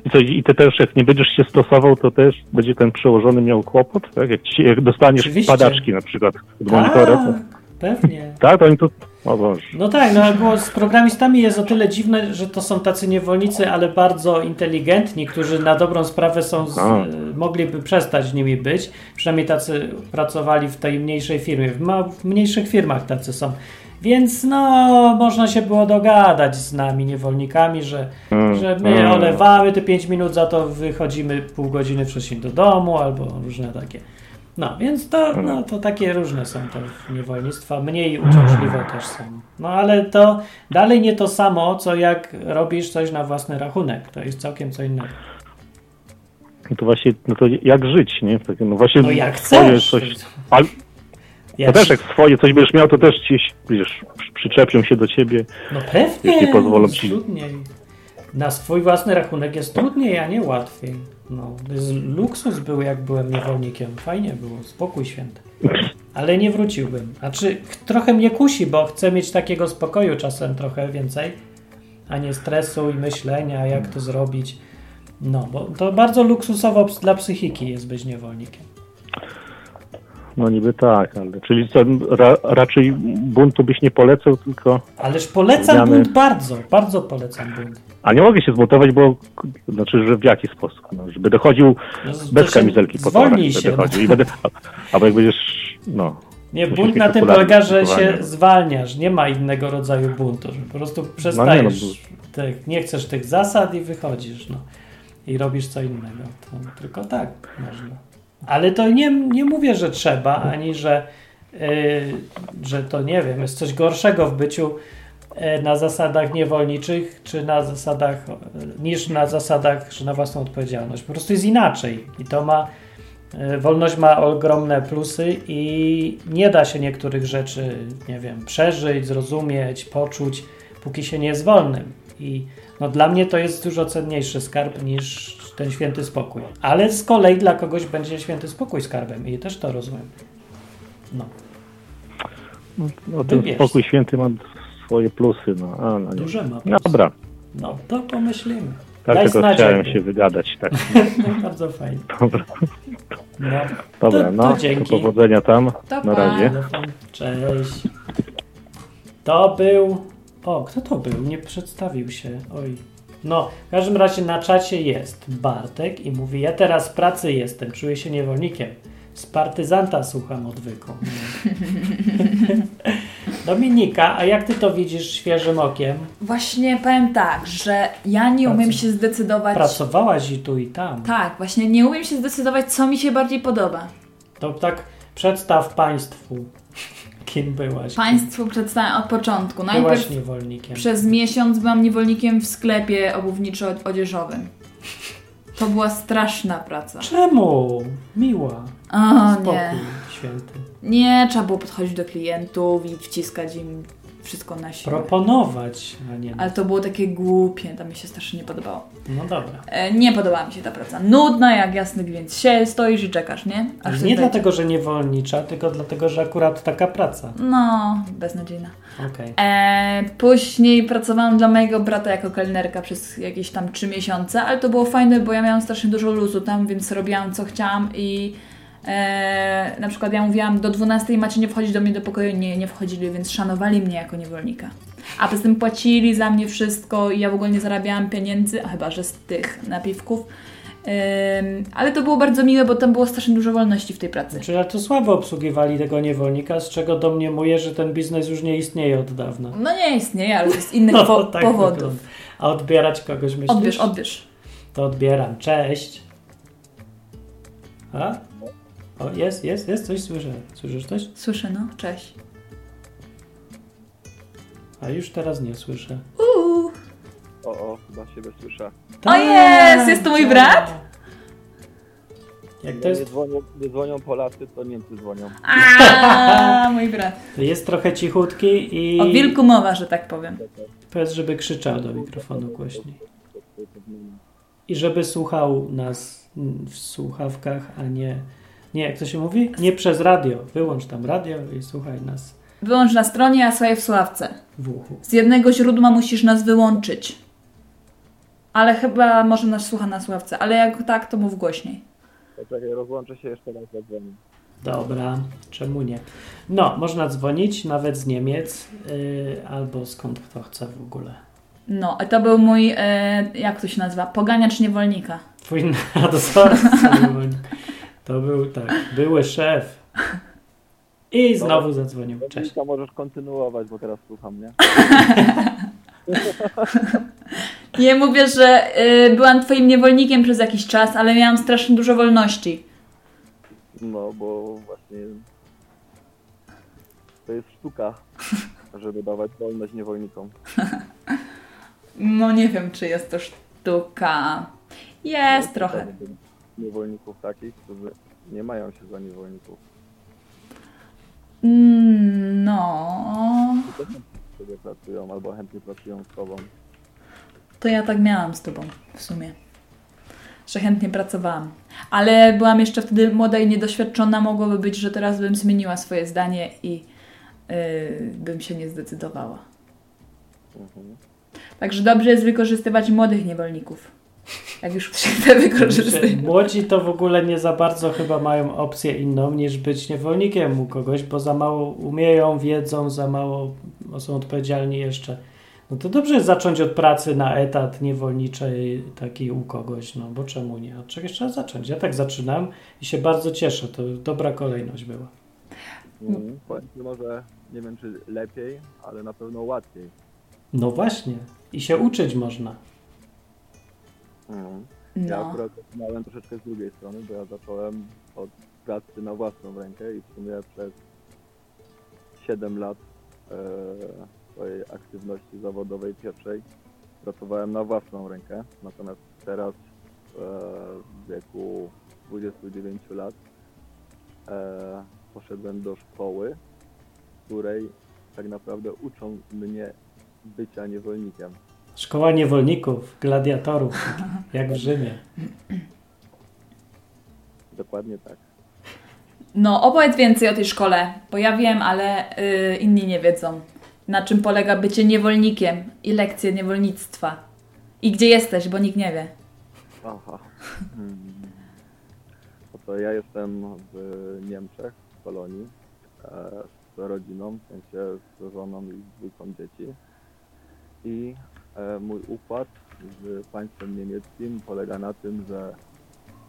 I, co, I ty też, jak nie będziesz się stosował, to też będzie ten przełożony miał kłopot, tak? Jak, ci, jak dostaniesz Oczywiście. padaczki na przykład od monitora, to... Tak, pewnie. (laughs) Tak, to oni to... O Boże. No tak, no bo z programistami jest o tyle dziwne, że to są tacy niewolnicy, ale bardzo inteligentni, którzy na dobrą sprawę są, z, A. mogliby przestać nimi być. Przynajmniej tacy pracowali w tej mniejszej firmie. W, ma, w mniejszych firmach tacy są. Więc no, można się było dogadać z nami, niewolnikami, że, Mm, że my mm. olewamy te 5 minut, za to wychodzimy pół godziny wcześniej do domu, albo różne takie. No, więc to, no, to takie różne są te niewolnictwa, mniej uciążliwe też są. No, ale to dalej nie to samo, co jak robisz coś na własny rachunek. To jest całkiem co innego. No to właśnie, no to jak żyć, nie? Tak, no właśnie No jak chcesz. coś... Ja też jak swoje coś będziesz miał, to też ci, wiesz, przy- przyczepią się do ciebie. No pewnie, Jeśli pozwolą ci- trudniej. Na swój własny rachunek jest trudniej, a nie łatwiej. No, luksus był, jak byłem niewolnikiem. Fajnie było, spokój święty. Ale nie wróciłbym. A czy trochę mnie kusi, bo chcę mieć takiego spokoju czasem trochę więcej, a nie stresu i myślenia, jak to zrobić. No, bo to bardzo luksusowo dla psychiki jest być niewolnikiem. No niby tak, ale czyli co, ra, raczej buntu byś nie polecał, tylko... Ależ polecam Zmiany. bunt bardzo, bardzo polecam bunt. A nie mogę się zbuntować, bo... Znaczy, że w jaki sposób? No, żeby dochodził No, bez kamizelki po torach. Się. No. chodził I będę, a, albo jak będziesz... No... Nie, bunt na tym polega, że się zwalniasz. Nie ma innego rodzaju buntu. Że po prostu przestajesz. no, tych, nie chcesz tych zasad i wychodzisz. No. I robisz co innego. To tylko tak można. Ale to nie, nie mówię, że trzeba, ani że, yy, że to nie wiem, jest coś gorszego w byciu yy, na zasadach niewolniczych, czy na zasadach, yy, niż na zasadach, że na własną odpowiedzialność. Po prostu jest inaczej. I to ma E, Wolność ma ogromne plusy i nie da się niektórych rzeczy, nie wiem, przeżyć, zrozumieć, poczuć, póki się nie jest wolnym. I no, dla mnie to jest dużo cenniejszy skarb niż ten święty spokój. Ale z kolei dla kogoś będzie święty spokój skarbem i też to rozumiem. No, No, ten Wybierz. spokój święty ma swoje plusy, no. A, no duże ma. plus. Dobra. No, to pomyślimy. Daj tylko znać, chciałem się wygadać. Tak. (laughs) No, bardzo fajnie. Dobra, No, dobra to, no. to To powodzenia tam. To Na razie. Telefon. Cześć. To był. O, kto to był? Nie przedstawił się. Oj. No, w każdym razie na czacie jest Bartek i mówi: Ja teraz w pracy jestem, czuję się niewolnikiem. Z partyzanta słucham odwyku. (laughs) Dominika, a jak ty to widzisz świeżym okiem? Właśnie powiem tak, że ja nie umiem Pracy- się zdecydować. Pracowałaś i tu i tam. Tak, właśnie nie umiem się zdecydować, co mi się bardziej podoba. To tak przedstaw państwu, kim byłaś. Państwu przedstawiam od początku. Byłaś Najpierw niewolnikiem. przez miesiąc byłam niewolnikiem w sklepie obuwniczo-odzieżowym. To była straszna praca. Czemu? Miła. O Spokój nie. święty. Nie, trzeba było podchodzić do klientów i wciskać im wszystko na siłę. Proponować, a nie. Ale to było takie głupie, to mi się strasznie nie podobało. No dobra. E, nie podobała mi się ta praca. Nudna jak jasny gwint. Sie, stoisz i czekasz, nie? Aż nie dlatego, że niewolnicza, tylko dlatego, że akurat taka praca. No, beznadziejna. Okej. E, później pracowałam dla mojego brata jako kelnerka przez jakieś tam 3 miesiące, ale to było fajne, bo ja miałam strasznie dużo luzu tam, więc robiłam co chciałam i e, na przykład ja mówiłam do 12 macie nie wchodzić do mnie do pokoju, nie, nie wchodzili, więc szanowali mnie jako niewolnika. A poza tym płacili za mnie wszystko i ja w ogóle nie zarabiałam pieniędzy, a chyba, że z tych napiwków. Ym, ale to było bardzo miłe, bo tam było strasznie dużo wolności w tej pracy. Czyli to słabo obsługiwali tego niewolnika, z czego domniemuję, że ten biznes już nie istnieje od dawna. No nie istnieje, ale z (laughs) innych No, po- tak powodów. wygląda. A odbierać kogoś myślisz? Odbierz, odbierz. To odbieram. Cześć. A? O, jest, jest, jest, coś słyszę. Słyszysz coś? Słyszę, no. Cześć. A już teraz nie słyszę. Uuu. O, o, chyba siebie słyszę. O jest! Jest to mój brat? Jak to Nie, nie, jest? dzwonią, nie dzwonią Polacy, to Niemcy dzwonią. A, (laughs) mój brat. Jest trochę cichutki i... O wilku mowa, że tak powiem. Powiedz, żeby krzyczał do mikrofonu głośniej. I żeby słuchał nas mm, w słuchawkach, a nie... Nie, jak to się mówi? Nie przez radio. Wyłącz tam radio i słuchaj nas Wyłącz na stronie, a słuchaj w słuchawce. w uchu. Z jednego źródła musisz nas wyłączyć. Ale chyba może nas słucha na słuchawce. Ale jak tak, to mów głośniej. Poczekaj, rozłączę się jeszcze raz zadzwonię. Dobra, czemu nie? No, można dzwonić nawet z Niemiec yy, albo skąd kto chce w ogóle. No, a to był mój, e, jak to się nazywa? Poganiacz niewolnika. Twój (laughs) nadzorca. to był tak, były szef. I znowu zadzwonił. Cześć. Dominika, możesz kontynuować, bo teraz słucham, nie? (laughs) Nie mówię, że y, byłam twoim niewolnikiem przez jakiś czas, ale miałam strasznie dużo wolności. No, bo właśnie to jest sztuka, (laughs) żeby dawać wolność niewolnikom. No nie wiem, czy jest to sztuka. Jest trochę. Niewolników takich, którzy nie mają się za niewolników. Mm, No, Sobie pracują albo chętnie pracują z tobą. to ja tak miałam z tobą w sumie. Że chętnie pracowałam. Ale byłam jeszcze wtedy młoda i niedoświadczona. Mogłoby być, że teraz bym zmieniła swoje zdanie i yy, bym się nie zdecydowała. Mhm. Także dobrze jest wykorzystywać młodych niewolników. Jak już chce wykorzystywać. Młodzi to w ogóle nie za bardzo chyba mają opcję inną niż być niewolnikiem u kogoś, bo za mało umieją, wiedzą, za mało są odpowiedzialni jeszcze. No to dobrze jest zacząć od pracy na etat niewolniczej taki u kogoś, no bo czemu nie? Od czegoś trzeba zacząć. Ja tak zaczynam i się bardzo cieszę, to dobra kolejność była. Ci może, nie wiem czy lepiej, ale na pewno łatwiej. No właśnie. I się uczyć można. Ja No. akurat zaczynałem troszeczkę z drugiej strony, bo ja zacząłem od pracy na własną rękę i w sumie przez 7 lat e, swojej aktywności zawodowej pierwszej pracowałem na własną rękę. Natomiast teraz e, w wieku 29 lat e, poszedłem do szkoły, w której tak naprawdę uczą mnie bycia niewolnikiem. Szkoła niewolników, gladiatorów, jak w Rzymie. Dokładnie tak. No, opowiedz więcej o tej szkole, bo ja wiem, ale y, inni nie wiedzą. Na czym polega bycie niewolnikiem i lekcje niewolnictwa. I gdzie jesteś, bo nikt nie wie. Aha. Hmm. No to ja jestem w Niemczech, w Kolonii, e, z rodziną, w sensie z żoną i dwójką dzieci. I mój układ z państwem niemieckim polega na tym, że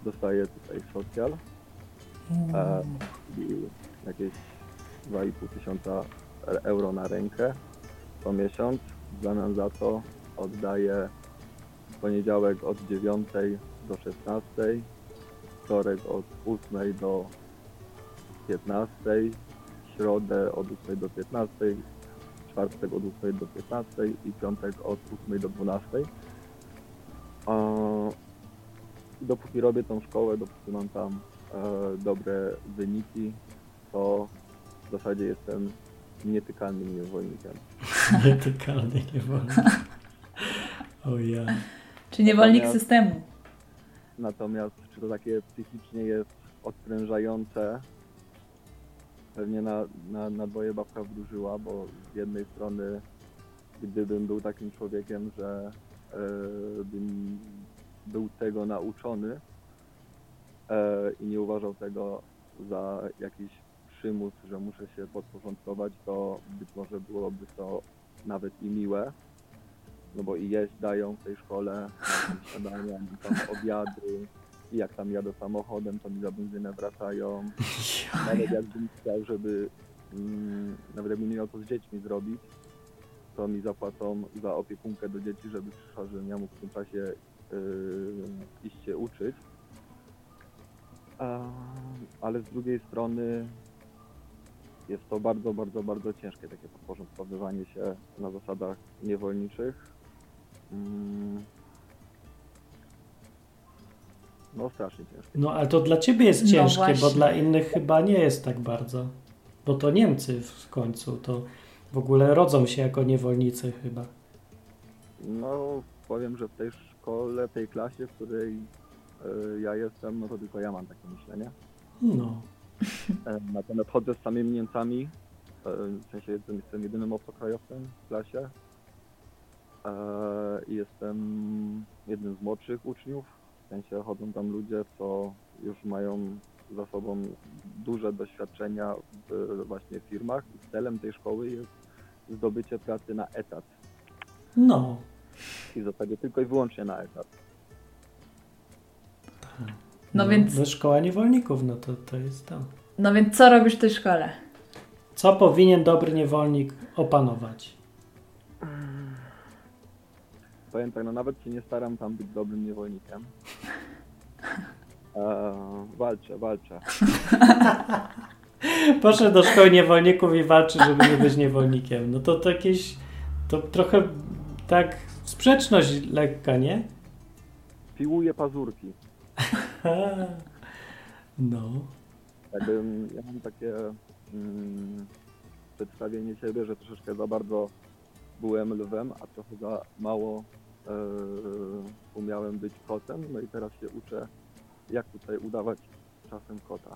dostaję tutaj socjal, e, czyli jakieś 2,5 tysiąca euro na rękę co miesiąc. W zamian za to oddaję poniedziałek od 9 do 16, wtorek od 8 do 15, środę od 8 do 15, czwartek od 8 do 15 i piątek od 8 do 12. A dopóki robię tą szkołę, dopóki mam tam e, dobre wyniki, to w zasadzie jestem nietykalnym niewolnikiem. (laughs) Nietykalny niewolnik. O ja. Czy niewolnik Natomiast- systemu? Natomiast czy to takie psychicznie jest odprężające? Pewnie na, na, na dwoje babka wróżyła, bo z jednej strony gdybym był takim człowiekiem, że e, bym był tego nauczony e, i nie uważał tego za jakiś przymus, że muszę się podporządkować, to być może byłoby to nawet i miłe. No bo i jeść dają w tej szkole, śniadania, tam obiady, jak tam jadę samochodem, to mi za benzynę wracają. (laughs) Nawet jakbym chciał, żeby, mm, nawet jakbym nie miał to z dziećmi zrobić, to mi zapłacą za opiekunkę do dzieci, żeby przyszła, żebym ja mógł w tym czasie yy, iść się uczyć. A, ale z drugiej strony jest to bardzo, bardzo, bardzo ciężkie takie podporządkowywanie się na zasadach niewolniczych. Mm. No strasznie ciężkie. No ale to dla ciebie jest No ciężkie, bo właśnie. dla innych chyba nie jest tak bardzo. Bo to Niemcy w końcu, to w ogóle rodzą się jako niewolnicy chyba. No powiem, że w tej szkole, tej klasie, w której e, ja jestem, no to tylko ja mam takie myślenie. No. E, Natomiast chodzę z samymi Niemcami, e, w sensie jestem, jestem jedynym obcokrajowcem w klasie i jestem jednym z młodszych uczniów, w sensie chodzą tam ludzie, co już mają za sobą duże doświadczenia w właśnie firmach i celem tej szkoły jest zdobycie pracy na etat No. i w zasadzie tylko i wyłącznie na etat. No więc- No, szkoła niewolników, no to, to jest to. No więc co robisz w tej szkole? Co powinien dobry niewolnik opanować? Powiem tak, no nawet się nie staram tam być dobrym niewolnikiem. E, walczę, walczę. (laughs) Poszedł do szkoły niewolników i walczy, żeby nie być niewolnikiem. No to, to jakieś, to trochę tak sprzeczność lekka, nie? Piłuję pazurki. (laughs) No. Jakby ja mam takie mm, przedstawienie siebie, że troszeczkę za bardzo byłem lwem, a trochę za mało e, umiałem być kotem. No i teraz się uczę, jak tutaj udawać czasem kota.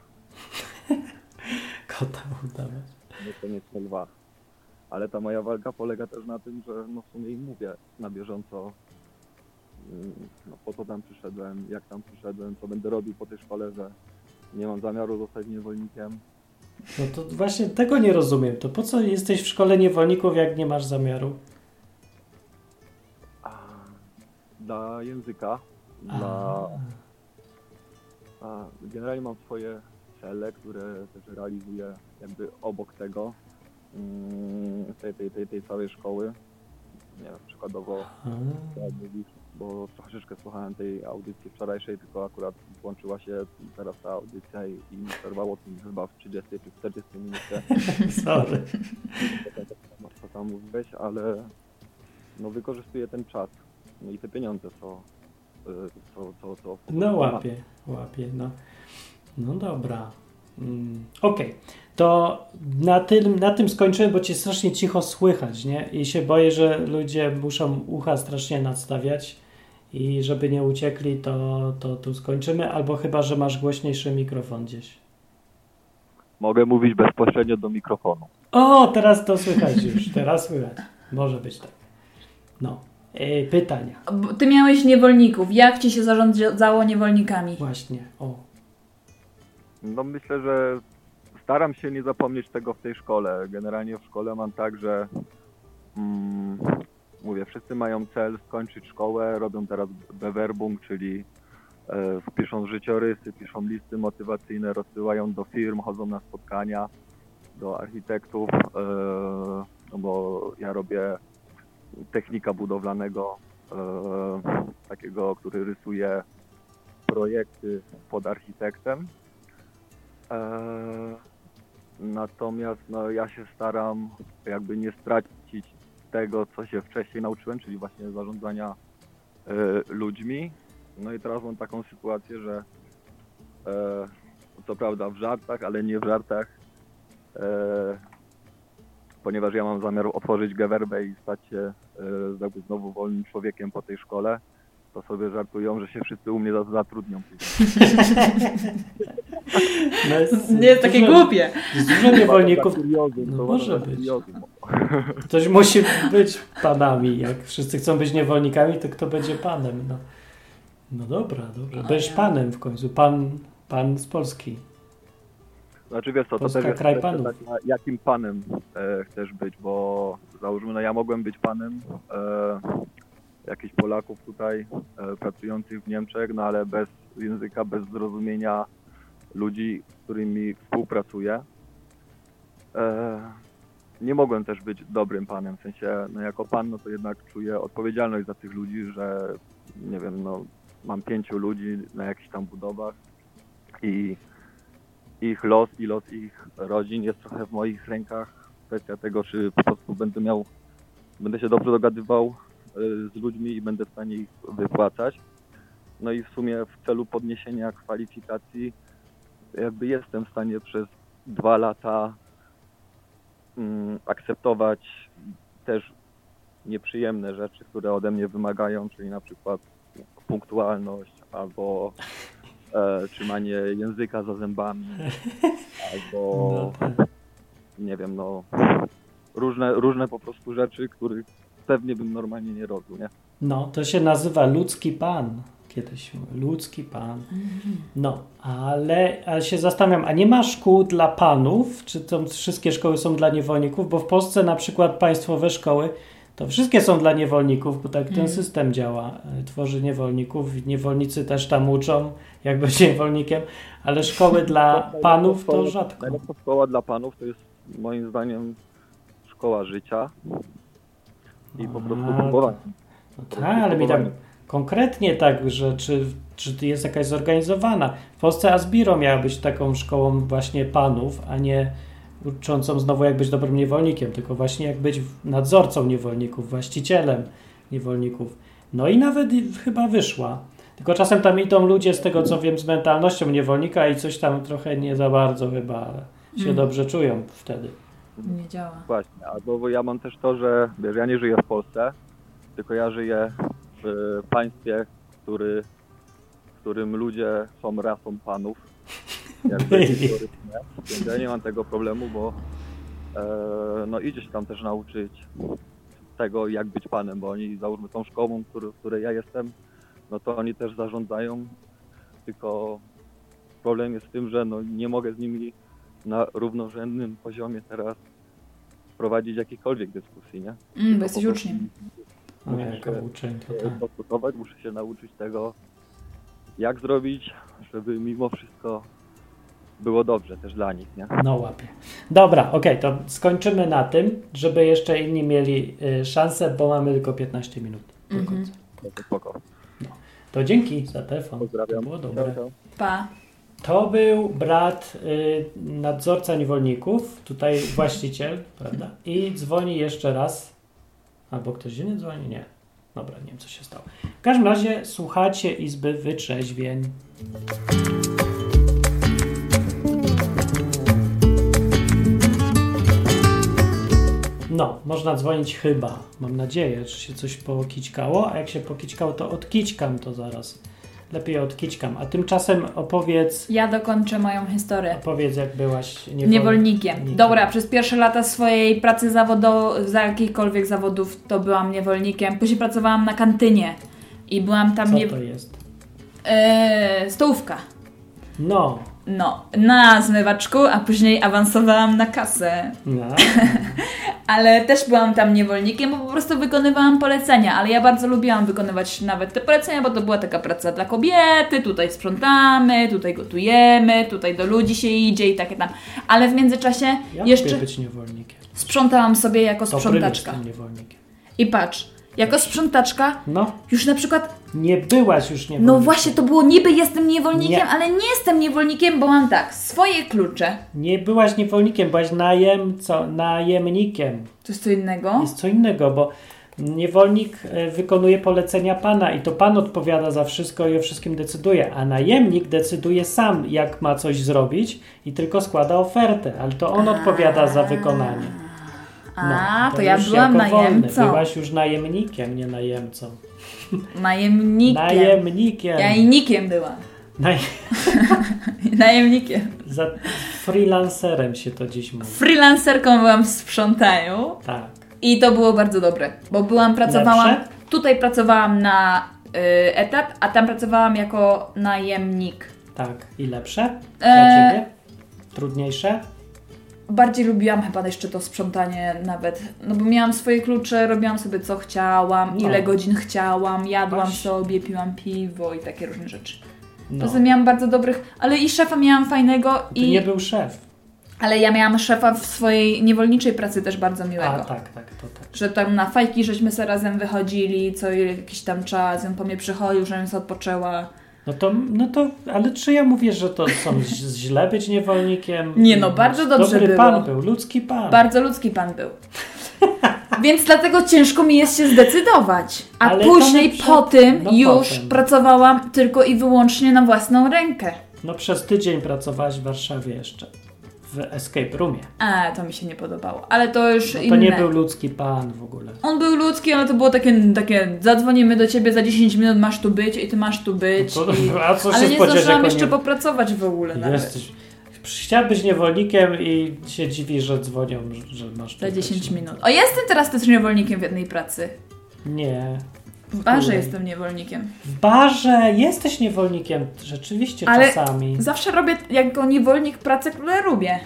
(laughs) Kota udawać. niekoniecznie lwa. Ale ta moja walka polega też na tym, że no w sumie im mówię na bieżąco, mm, no po co tam przyszedłem, jak tam przyszedłem, co będę robił po tej szkole, że nie mam zamiaru zostać niewolnikiem. No to właśnie tego nie rozumiem. To po co jesteś w szkole niewolników, jak nie masz zamiaru? Dla języka, A, dla... A, generalnie mam swoje cele, które też realizuję jakby obok tego, mm, tej, tej, tej, tej całej szkoły. Nie wiem, przykładowo jak mówisz, bo troszeczkę słuchałem tej audycji wczorajszej, tylko akurat włączyła się teraz ta audycja i, i mi przerwało tym chyba w 30 czy 40 minucie, (laughs) Sorry. co tam mówiłeś, ale no wykorzystuję ten czas no i te pieniądze, co, co, co, co No łapie, łapie, no. No dobra. Mm, Okej, to na tym, na tym skończymy, bo cię strasznie cicho słychać, nie? I się boję, że ludzie muszą ucha strasznie nadstawiać i żeby nie uciekli, to, to tu skończymy, albo chyba, że masz głośniejszy mikrofon gdzieś. Mogę mówić bezpośrednio do mikrofonu. O, teraz to słychać już, teraz słychać. Może być tak. No. E, pytania. Ty miałeś niewolników. Jak ci się zarządzało niewolnikami? Właśnie. O. No myślę, że staram się nie zapomnieć tego w tej szkole. Generalnie w szkole mam tak, że mm, mówię, wszyscy mają cel skończyć szkołę, robią teraz bewerbung, czyli e, piszą życiorysy, piszą listy motywacyjne, rozsyłają do firm, chodzą na spotkania do architektów, e, bo ja robię technika budowlanego, e, takiego, który rysuje projekty pod architektem. Natomiast no, ja się staram jakby nie stracić tego, co się wcześniej nauczyłem, czyli właśnie zarządzania e, ludźmi. No i teraz mam taką sytuację, że e, co prawda w żartach, ale nie w żartach, e, ponieważ ja mam zamiar otworzyć gewerbę i stać się e, znowu wolnym człowiekiem po tej szkole, to sobie żartują, że się wszyscy u mnie za- zatrudnią. (laughs) No jest, (laughs) Nie jest takie dużo- głupie. Jest dużo niewolników. (laughs) No to może być. Ktoś musi być panami. Jak wszyscy chcą być niewolnikami, to kto będzie panem? No, no dobra, dobra. Będziesz panem w końcu. Pan, pan z Polski. Znaczy wiesz co, to Polska też jest kraj panów. taka, jakim panem e, chcesz być, bo załóżmy, no ja mogłem być panem e, jakichś Polaków tutaj e, pracujących w Niemczech, no ale bez języka, bez zrozumienia ludzi, z którymi współpracuję. E, nie mogłem też być dobrym panem, w sensie, no jako pan, no to jednak czuję odpowiedzialność za tych ludzi, że nie wiem, no mam pięciu ludzi na jakichś tam budowach i ich los i los ich rodzin jest trochę w moich rękach. Kwestia tego, czy po prostu będę miał, będę się dobrze dogadywał y, z ludźmi i będę w stanie ich wypłacać. No i w sumie w celu podniesienia kwalifikacji jakby jestem w stanie przez dwa lata mm, akceptować też nieprzyjemne rzeczy, które ode mnie wymagają, czyli na przykład punktualność albo e, trzymanie języka za zębami, albo nie wiem, no różne, różne po prostu rzeczy, których pewnie bym normalnie nie robił, nie? no, to się nazywa ludzki pan. Kiedyś ludzki pan. No, ale, ale się zastanawiam, a nie ma szkół dla panów? Czy to wszystkie szkoły są dla niewolników? Bo w Polsce na przykład państwowe szkoły to wszystkie są dla niewolników, bo tak ten system działa. Y, Tworzy niewolników, niewolnicy też tam uczą, jak być niewolnikiem, ale szkoły (laughs) dla panów to rzadko. Najlepsza szkoła dla panów to jest moim zdaniem szkoła życia i po prostu próbowanie. No tak, ale mi tam konkretnie tak, że czy, czy to jest jakaś zorganizowana. W Polsce Asbiro miała być taką szkołą właśnie panów, a nie uczącą znowu jak być dobrym niewolnikiem, tylko właśnie jak być nadzorcą niewolników, właścicielem niewolników. No i nawet chyba wyszła. Tylko czasem tam idą ludzie z tego, co wiem, z mentalnością niewolnika i coś tam trochę nie za bardzo chyba się Mm. dobrze czują wtedy. Nie działa. Właśnie, albo bo ja mam też to, że wiesz, ja nie żyję w Polsce, tylko ja żyję w państwie, który, w którym ludzie są rasą panów. Jakby historycznie. Więc ja nie mam tego problemu, bo e, no idzie się tam też nauczyć tego, jak być panem, bo oni załóżmy tą szkołą, który, w której ja jestem, no to oni też zarządzają, tylko problem jest w tym, że no nie mogę z nimi na równorzędnym poziomie teraz prowadzić jakiejkolwiek dyskusji, nie? Mm, bo jesteś uczniem. No, Muszę jako się, e, tak. Dyskutować, muszę się nauczyć tego, jak zrobić, żeby mimo wszystko było dobrze też dla nich, nie? No łapie. Dobra, okej, to skończymy na tym, żeby jeszcze inni mieli y, szansę, bo mamy tylko 15 minut do Mhm. końca. No to spoko. To dzięki za telefon. Pozdrawiam. To było dobre. Ciao, ciao. Pa. To był brat y, nadzorca niewolników, tutaj właściciel, prawda? I dzwoni jeszcze raz. Albo ktoś inny dzwoni? Nie. Dobra, nie wiem co się stało. W każdym razie słuchacie Izby Wytrzeźwień. No, można dzwonić chyba. Mam nadzieję, że się coś pokićkało, a jak się pokićkało, to odkićkam to zaraz. Lepiej odkićkam. A tymczasem opowiedz, Ja dokończę moją historię. opowiedz jak byłaś niewol... Niewolnikiem. Dobra, przez pierwsze lata swojej pracy zawodowej, za jakichkolwiek zawodów, to byłam niewolnikiem. Później pracowałam na kantynie i byłam tam Co nie... to jest? Eee, stołówka. No, No, na zmywaczku, a później awansowałam na kasę. no. (laughs) Ale też byłam tam niewolnikiem, bo po prostu wykonywałam polecenia, ale ja bardzo lubiłam wykonywać nawet te polecenia, bo to była taka praca dla kobiety, tutaj sprzątamy, tutaj gotujemy, tutaj do ludzi się idzie i takie tam. Ale w międzyczasie Ja jeszcze być niewolnikiem. sprzątałam sobie jako Dobrym sprzątaczka. niewolnikiem. I patrz, jako sprzątaczka No, już na przykład, nie byłaś już niewolnikiem. no właśnie to było niby jestem niewolnikiem, Nie. ale nie jestem niewolnikiem, bo mam tak, swoje klucze, Nie byłaś niewolnikiem, byłaś najemco, najemnikiem. to jest co innego. Jest co innego, bo niewolnik e, wykonuje polecenia pana i to pan odpowiada za wszystko i o wszystkim decyduje, a najemnik decyduje sam, jak ma coś zrobić i tylko składa ofertę, ale to on odpowiada za wykonanie. A, to, ja No, już byłam jako wolny. najemcą. Byłaś już najemnikiem, nie najemcą. Najemnikiem. Najemnikiem. Ja i nikiem byłam. Naj... (laughs) Najemnikiem. Za freelancerem się to dziś mówi. Freelancerką byłam w sprzątaniu Tak. i to było bardzo dobre, bo byłam, pracowałam, Lepsze? tutaj pracowałam na y, etat, a tam pracowałam jako najemnik. Tak. I lepsze? Dla E, ciebie? Trudniejsze? Bardziej lubiłam chyba jeszcze to sprzątanie nawet, no bo miałam swoje klucze, robiłam sobie co chciałam, No. ile godzin chciałam, jadłam Właśnie. sobie, piłam piwo i takie różne rzeczy. No. Poza miałam bardzo dobrych, ale i szefa miałam fajnego To i... nie był szef. Ale ja miałam szefa w swojej niewolniczej pracy też bardzo miłego. A, tak, tak, to tak. Że tam na fajki żeśmy sobie razem wychodzili, co jakiś tam czas, on po mnie przychodził, żebym sobie odpoczęła. No to, no to, ale czy ja mówię, że to są (laughs) źle być niewolnikiem? Nie, no, bardzo dobrze Dobry było. pan był, ludzki pan. Bardzo ludzki pan był. (laughs) Więc dlatego ciężko mi jest się zdecydować. A Ale później po tym no już potem. pracowałam tylko i wyłącznie na własną rękę. No przez tydzień pracowałaś w Warszawie jeszcze. W Escape Roomie. A, to mi się nie podobało. Ale to już No to inne. nie był ludzki pan w ogóle. On był ludzki, ale to było takie, takie zadzwonimy do ciebie za 10 minut, masz tu być i ty masz tu być. No To, i... a co Ale się nie spodziewasz, zdążyłam jeszcze nie... popracować w ogóle nawet. Jesteś... Chciała być niewolnikiem i się dziwi, że dzwonią, że masz... Za tu 10 być. minut. O, jestem teraz też niewolnikiem w jednej pracy. Nie. W barze jestem niewolnikiem. W barze jesteś niewolnikiem, rzeczywiście Ale czasami. Zawsze robię jako niewolnik pracę, które lubię.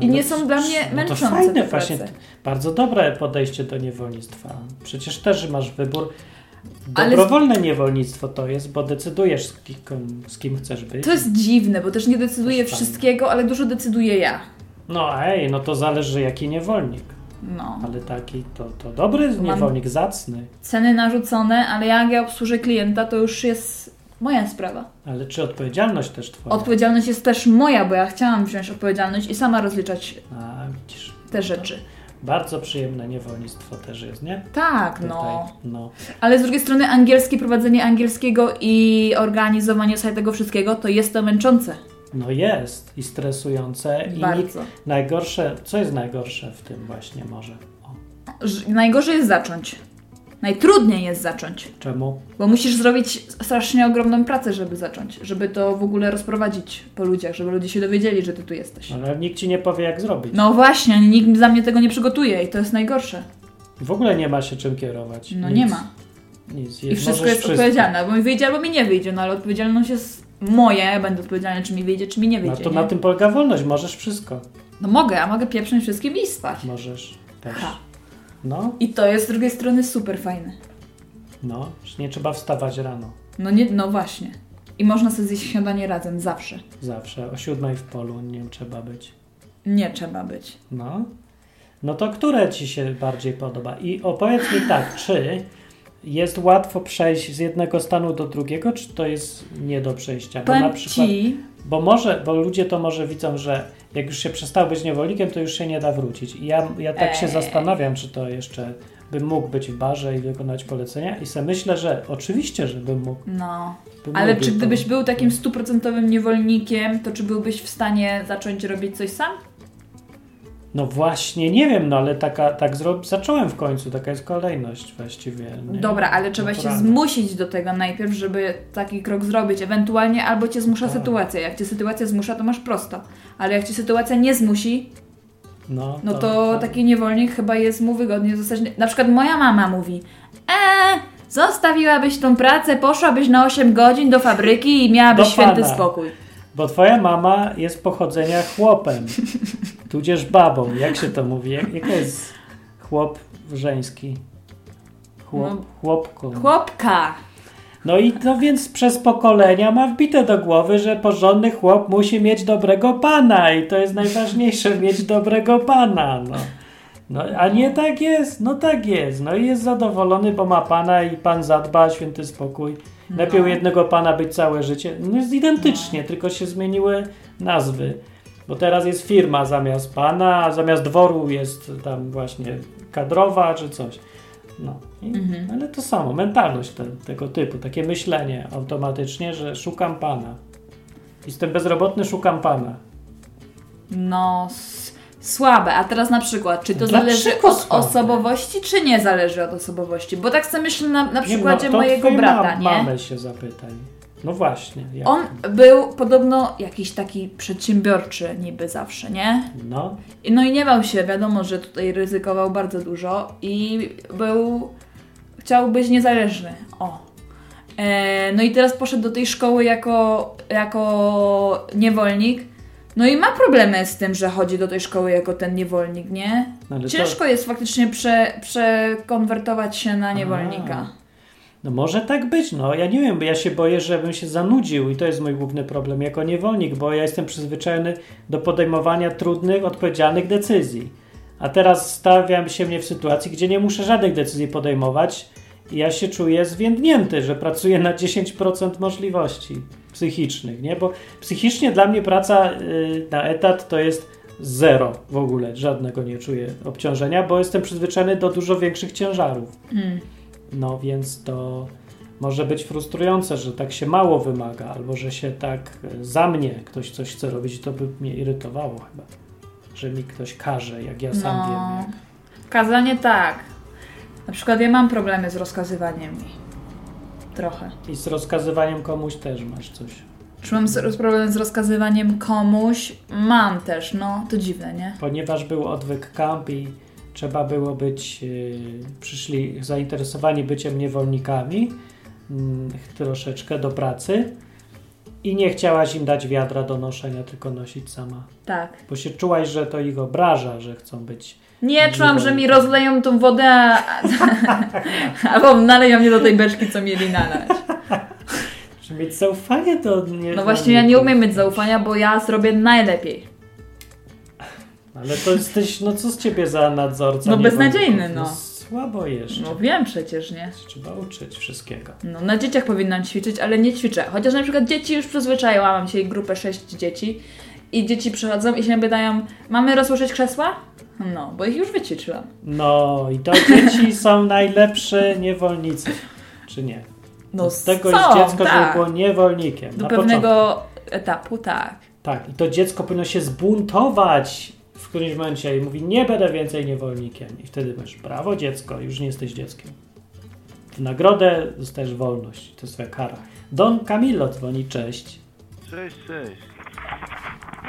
I nie są dla mnie no męczące to fajne, właśnie. Bardzo dobre podejście do niewolnictwa. Przecież też masz wybór. Ale Dobrowolne niewolnictwo to jest, bo decydujesz z kim, z kim chcesz być. To jest dziwne, bo też nie decyduję jest fajne. wszystkiego, ale dużo decyduję ja. No ej, no to zależy jaki niewolnik. No. Ale taki to, to dobry niewolnik, zacny. Ceny narzucone, ale jak ja obsłużę klienta, to już jest moja sprawa. Ale czy odpowiedzialność też twoja? Odpowiedzialność jest też moja, bo ja chciałam wziąć odpowiedzialność i sama rozliczać A, widzisz. te rzeczy. Bardzo przyjemne niewolnictwo też jest, nie? Tak, Tutaj, no. no. Ale z drugiej strony angielskie, prowadzenie angielskiego i organizowanie sobie tego wszystkiego, to jest to męczące. No jest i stresujące. I Bardzo. najgorsze, co jest najgorsze w tym właśnie może? O, Najgorzej jest zacząć. Najtrudniej jest zacząć, czemu? bo musisz zrobić strasznie ogromną pracę, żeby zacząć, żeby to w ogóle rozprowadzić po ludziach, żeby ludzie się dowiedzieli, że ty tu jesteś. Ale nikt ci nie powie jak zrobić. No właśnie, nikt za mnie tego nie przygotuje i to jest najgorsze. W ogóle nie ma się czym kierować. No Nic. nie ma. Nic. I wszystko jest odpowiedzialne, albo mi wyjdzie, albo mi nie wyjdzie, no ale odpowiedzialność jest moja, ja będę odpowiedzialna, czy mi wyjdzie, czy mi nie No wyjdzie. to nie? na tym polega wolność. Możesz wszystko. No mogę, a mogę pieprząć wszystkim i spać. Możesz też. Ha. No, I to jest z drugiej strony super fajne. no. że Nie trzeba wstawać rano. No nie, no właśnie. I można sobie zjeść śniadanie razem, zawsze. Zawsze. O siódmej w polu nie trzeba być. Nie trzeba być. No. No to które ci się bardziej podoba? I opowiedz mi tak, czy jest łatwo przejść z jednego stanu do drugiego, czy to jest nie do przejścia? Bo na Powiem przykład, bo może, bo ludzie to może widzą, że jak już się przestał być niewolnikiem, to już się nie da wrócić. I ja, ja tak się Ej. zastanawiam, czy to jeszcze bym mógł być w barze i wykonać polecenia. I sobie myślę, że oczywiście, że bym mógł. no. Bym Ale czy gdybyś był takim stuprocentowym niewolnikiem, to czy byłbyś w stanie zacząć robić coś sam? No właśnie, nie wiem, no ale taka, tak zro... zacząłem w końcu, taka jest kolejność właściwie. nie? Dobra, ale trzeba się Naturalne. zmusić do tego najpierw, żeby taki krok zrobić. Ewentualnie albo cię zmusza Tak. sytuacja. Jak cię sytuacja zmusza, to masz prosto. Ale jak cię sytuacja nie zmusi, No, no to taki niewolnik chyba jest mu wygodnie zostać. Na przykład moja mama mówi: Eee, zostawiłabyś tą pracę, poszłabyś na 8 godzin do fabryki i miałabyś Do święty pana. spokój. Bo twoja mama jest pochodzenia chłopem, tudzież babą. Jak się to mówi? Jak, jak jest chłop żeński? Chłop, No. chłopką. Chłopka! No i no więc przez pokolenia ma wbite do głowy, że porządny chłop musi mieć dobrego pana i to jest najważniejsze, mieć dobrego pana, no. No, a nie tak jest, no tak jest. No i jest zadowolony, bo ma pana i pan zadba, święty spokój. Lepiej u jednego pana być całe życie. No jest identycznie, tylko się zmieniły nazwy. Bo teraz jest firma zamiast pana, a zamiast dworu jest tam właśnie kadrowa czy coś. No, i, ale to samo, mentalność te, tego typu, takie myślenie automatycznie, że szukam pana. Jestem bezrobotny, szukam pana. No, słabe. A teraz na przykład, czy to Dlaczego zależy od słabe? osobowości, czy nie zależy od osobowości? Bo tak sobie myślę na, na Nie, przykładzie no, to mojego brata, nie? Mamę się zapytaj. No właśnie. Jak? On był podobno jakiś taki przedsiębiorczy niby zawsze, nie? No, I No i nie bał się, wiadomo, że tutaj ryzykował bardzo dużo i był, chciał być niezależny. O. E, no i teraz poszedł do tej szkoły jako, jako niewolnik. No i ma problemy z tym, że chodzi do tej szkoły jako ten niewolnik, nie? ale to- Ciężko jest faktycznie prze, przekonwertować się na niewolnika. No może tak być, no ja nie wiem, bo ja się boję, żebym się zanudził i to jest mój główny problem jako niewolnik, bo ja jestem przyzwyczajony do podejmowania trudnych, odpowiedzialnych decyzji. A teraz stawiam się mnie w sytuacji, gdzie nie muszę żadnych decyzji podejmować i ja się czuję zwiędnięty, że pracuję na 10% możliwości psychicznych, nie? Bo psychicznie dla mnie praca y, na etat to jest zero w ogóle, żadnego nie czuję obciążenia, bo jestem przyzwyczajony do dużo większych ciężarów. Mm. No więc to może być frustrujące, że tak się mało wymaga, albo że się tak e, za mnie ktoś coś chce robić, to by mnie irytowało chyba. Że mi ktoś każe, jak ja sam No. wiem. Jak. Kazanie tak. Na przykład ja mam problemy z rozkazywaniem mi. Trochę. I z rozkazywaniem komuś też masz coś. Czy mam z- problem z rozkazywaniem komuś? Mam też, no to dziwne, nie? Ponieważ był odwyk camp i trzeba było być, yy, przyszli zainteresowani byciem niewolnikami mm, troszeczkę do pracy i nie chciałaś im dać wiadra do noszenia, tylko nosić sama. Tak. Bo się czułaś, że to ich obraża, że chcą być. Nie czułam, że mi rozleją tą wodę, a... (laughs) albo naleją mnie do tej beczki, co mieli nalać. Żeby mieć zaufanie do nie. No właśnie, ja nie umiem mieć zaufania, bo ja zrobię najlepiej. Ale to jesteś, no co z ciebie za nadzorca? No beznadziejny, no. Słabo jeszcze. No wiem przecież, nie? Trzeba uczyć wszystkiego. No, na dzieciach powinnam ćwiczyć, ale nie ćwiczę. Chociaż na przykład dzieci już przyzwyczaiłam, mam dzisiaj grupę 6 dzieci i dzieci przychodzą i się pytają, mamy rozłożyć krzesła? No, bo ich już wyćwiczyłam. No i to dzieci są najlepsze niewolnicy. Czy nie? No Z tego są, jest dziecko, tak. żeby było niewolnikiem. Do na pewnego etapu, tak. początku. Tak, i to dziecko powinno się zbuntować w którymś momencie i mówi, nie będę więcej niewolnikiem. I wtedy masz, brawo dziecko, już nie jesteś dzieckiem. W nagrodę dostajesz wolność. To jest twoja kara. Don Camillo dzwoni, cześć. Cześć, cześć.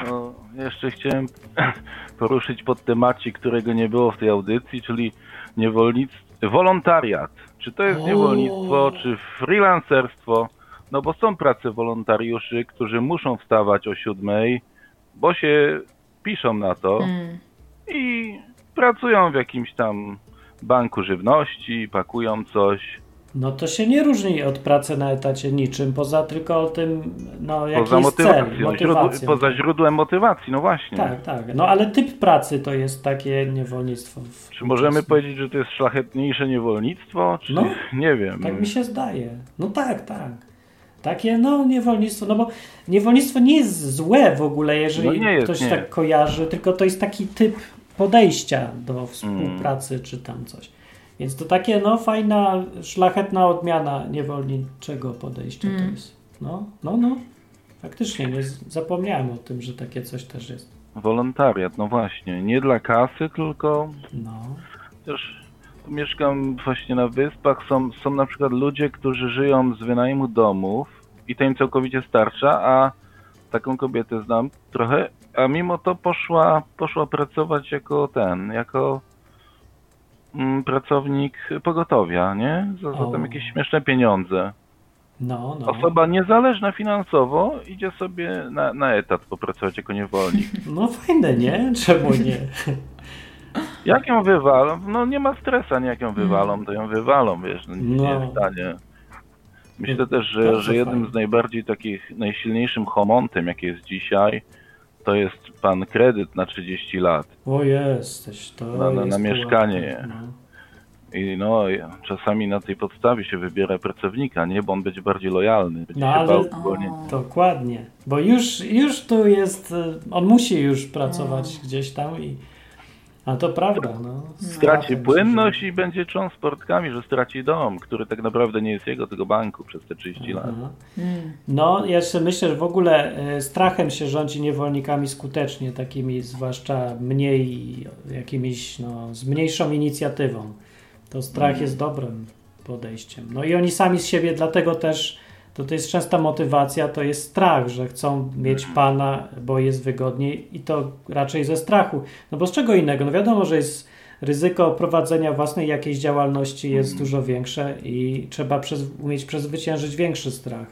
No, jeszcze chciałem (clears throat) poruszyć pod temacik, którego nie było w tej audycji, czyli niewolnictwo, wolontariat. Czy to jest niewolnictwo, czy freelancerstwo? No bo są prace wolontariuszy, którzy muszą wstawać o siódmej, bo się piszą na to Mm. i pracują w jakimś tam banku żywności, pakują coś. No to się nie różni od pracy na etacie niczym, poza tylko tym, no jaki Poza jest cel, motywacją, poza źródłem motywacji, no właśnie. Tak, tak. No ale typ pracy to jest takie niewolnictwo. Czy możemy powiedzieć, że to jest szlachetniejsze niewolnictwo? Czy No, nie wiem. Tak mi się zdaje. No tak, tak. Takie, no, niewolnictwo, no bo niewolnictwo nie jest złe w ogóle, jeżeli No jest, ktoś nie. tak kojarzy, tylko to jest taki typ podejścia do współpracy czy tam coś. Więc to takie, no, fajna, szlachetna odmiana niewolniczego podejścia to Mm. jest. No, no, no. Faktycznie, nie zapomniałem o tym, że takie coś też jest. Wolontariat, no właśnie. Nie dla kasy, tylko No. też tu mieszkam właśnie na wyspach. Są, są na przykład ludzie, którzy żyją z wynajmu domów i to im całkowicie starcza, a taką kobietę znam trochę, a mimo to poszła, poszła pracować jako ten, jako pracownik pogotowia, nie? Za, za tam jakieś śmieszne pieniądze. No, no. Osoba niezależna finansowo idzie sobie na, na etat popracować jako niewolnik. (laughs) No fajne, nie? Czemu nie? (laughs) Jak ją wywalą? No nie ma stresa, nie jak ją wywalą, to ją wywalą, wiesz, no nic No. nie jest stanie. Myślę też, że, że jednym z najbardziej takich, najsilniejszym homontem, jaki jest dzisiaj, to jest pan kredyt na 30 lat. O jesteś, to Na- na- jest na mieszkanie. No. I no, czasami na tej podstawie się wybiera pracownika, nie? Bo on będzie bardziej lojalny. Będzie No, ale- bał zwolnienia. Dokładnie, bo już, już tu jest, y, on musi już pracować gdzieś tam i, a to prawda, no. Straci płynność się i będzie cząst portkami, że straci dom, który tak naprawdę nie jest jego, tylko banku przez te 30 lat. Aha. No, ja jeszcze myślę, że w ogóle y, strachem się rządzi niewolnikami skutecznie, takimi zwłaszcza mniej, jakimiś, no, z mniejszą inicjatywą. To strach Mhm. jest dobrym podejściem. No i oni sami z siebie, dlatego też to, to jest częsta motywacja, to jest strach, że chcą mieć Mhm. pana, bo jest wygodniej i to raczej ze strachu. No bo z czego innego? No wiadomo, że jest ryzyko prowadzenia własnej jakiejś działalności jest Mhm. dużo większe i trzeba przez, umieć przezwyciężyć większy strach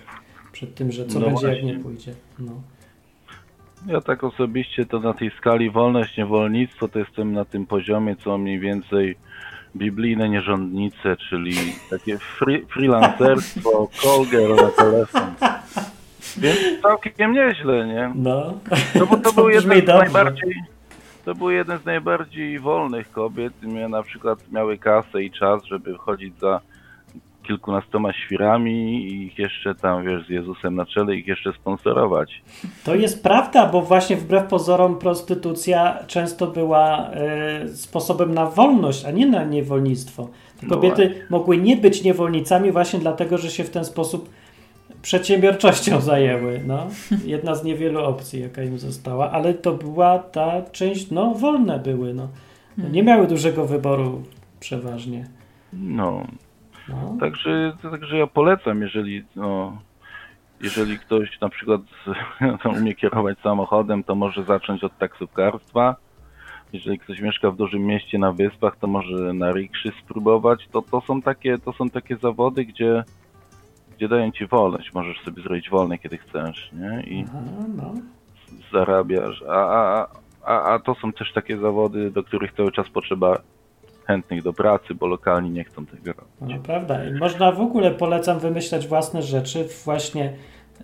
przed tym, że co No będzie, jak właśnie. nie pójdzie. No. Ja tak osobiście to na tej skali wolność, niewolnictwo to jestem na tym poziomie, co mniej więcej biblijne nierządnice, czyli takie free, freelancerstwo, girl na telefon. Więc całkiem nieźle, nie? No. No bo to, To był jeden z najbardziej to był jeden z najbardziej wolnych kobiet. Na przykład miały kasę i czas, żeby chodzić za kilkunastoma świrami i ich jeszcze tam, wiesz, z Jezusem na czele, ich jeszcze sponsorować. To jest prawda, bo właśnie wbrew pozorom prostytucja często była e, sposobem na wolność, a nie na niewolnictwo. Te No kobiety mogły nie być niewolnicami właśnie dlatego, że się w ten sposób przedsiębiorczością zajęły. No. Jedna z niewielu opcji, jaka im została, ale to była ta część, no wolne były. No. No, nie miały dużego wyboru przeważnie. No, No. Także, także ja polecam, jeżeli, no, jeżeli ktoś na przykład (laughs) umie kierować samochodem, to może zacząć od taksówkarstwa. Jeżeli ktoś mieszka w dużym mieście na wyspach, to może na rikszy spróbować. To, to, są takie, to są takie zawody, gdzie, gdzie dają ci wolność. Możesz sobie zrobić wolne, kiedy chcesz, nie? I Aha, no. zarabiasz. A, a, a, a to są też takie zawody, do których cały czas potrzeba chętnych do pracy, bo lokalni nie chcą tego robić. No, prawda. I można w ogóle polecam wymyślać własne rzeczy, właśnie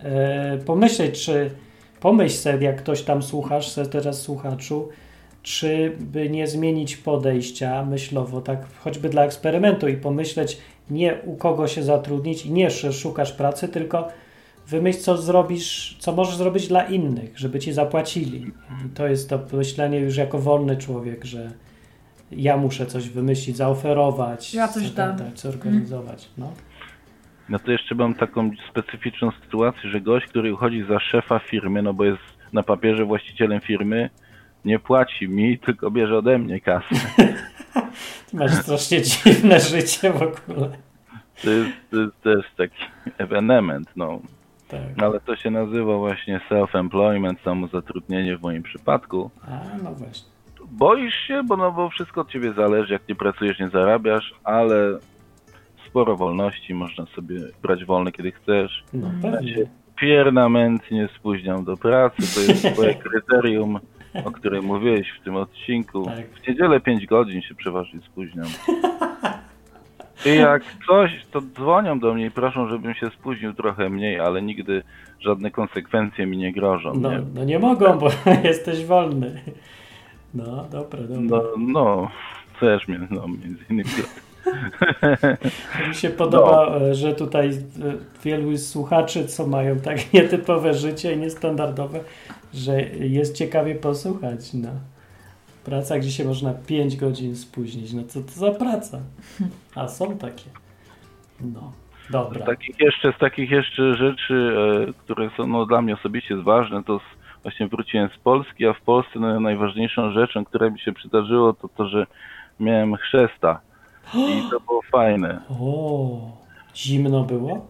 e, pomyśleć, czy pomyśl sobie, jak ktoś tam słuchasz, teraz słuchaczu, czy by nie zmienić podejścia myślowo, tak choćby dla eksperymentu i pomyśleć nie u kogo się zatrudnić i nie, szukasz pracy, tylko wymyśl, co zrobisz, co możesz zrobić dla innych, żeby ci zapłacili. I to jest to myślenie już jako wolny człowiek, że ja muszę coś wymyślić, zaoferować, Ja coś dać, zorganizować. No. No to jeszcze mam taką specyficzną sytuację, że gość, który uchodzi za szefa firmy, no bo jest na papierze właścicielem firmy, nie płaci mi, tylko bierze ode mnie kasę. Ty (laughs) masz strasznie dziwne życie w ogóle. To jest, to jest też taki ewenement, no. Tak. Ale to się nazywa właśnie self-employment, samozatrudnienie w moim przypadku. A, no właśnie. Boisz się, bo no bo wszystko od ciebie zależy, jak nie pracujesz, nie zarabiasz, ale sporo wolności, można sobie brać wolne, kiedy chcesz. No Ja pewnie. się piernamente spóźniam do pracy, to jest twoje (laughs) kryterium, o którym mówiłeś w tym odcinku. Tak. W niedzielę 5 godzin się przeważnie spóźniam. I jak coś, to dzwonią do mnie i proszą, żebym się spóźnił trochę mniej, ale nigdy żadne konsekwencje mi nie grożą. No, nie? no nie mogą, bo (laughs) jesteś wolny. No, dobra, dobra. No, no, też mnie, no, między innymi. (laughs) (laughs) Mi się podoba, No. e, że tutaj e, wielu słuchaczy, co mają tak (laughs) nietypowe życie i niestandardowe, że jest ciekawie posłuchać. No. Praca, gdzie się można 5 godzin spóźnić. No co to za praca? A są takie. No, dobra. Z takich jeszcze, z takich jeszcze rzeczy, e, które są no, dla mnie osobiście ważne, to s- właśnie wróciłem z Polski, a w Polsce no, najważniejszą rzeczą, która mi się przydarzyło, to to, że miałem chrzesta. I to (gasps) było fajne. O, zimno było?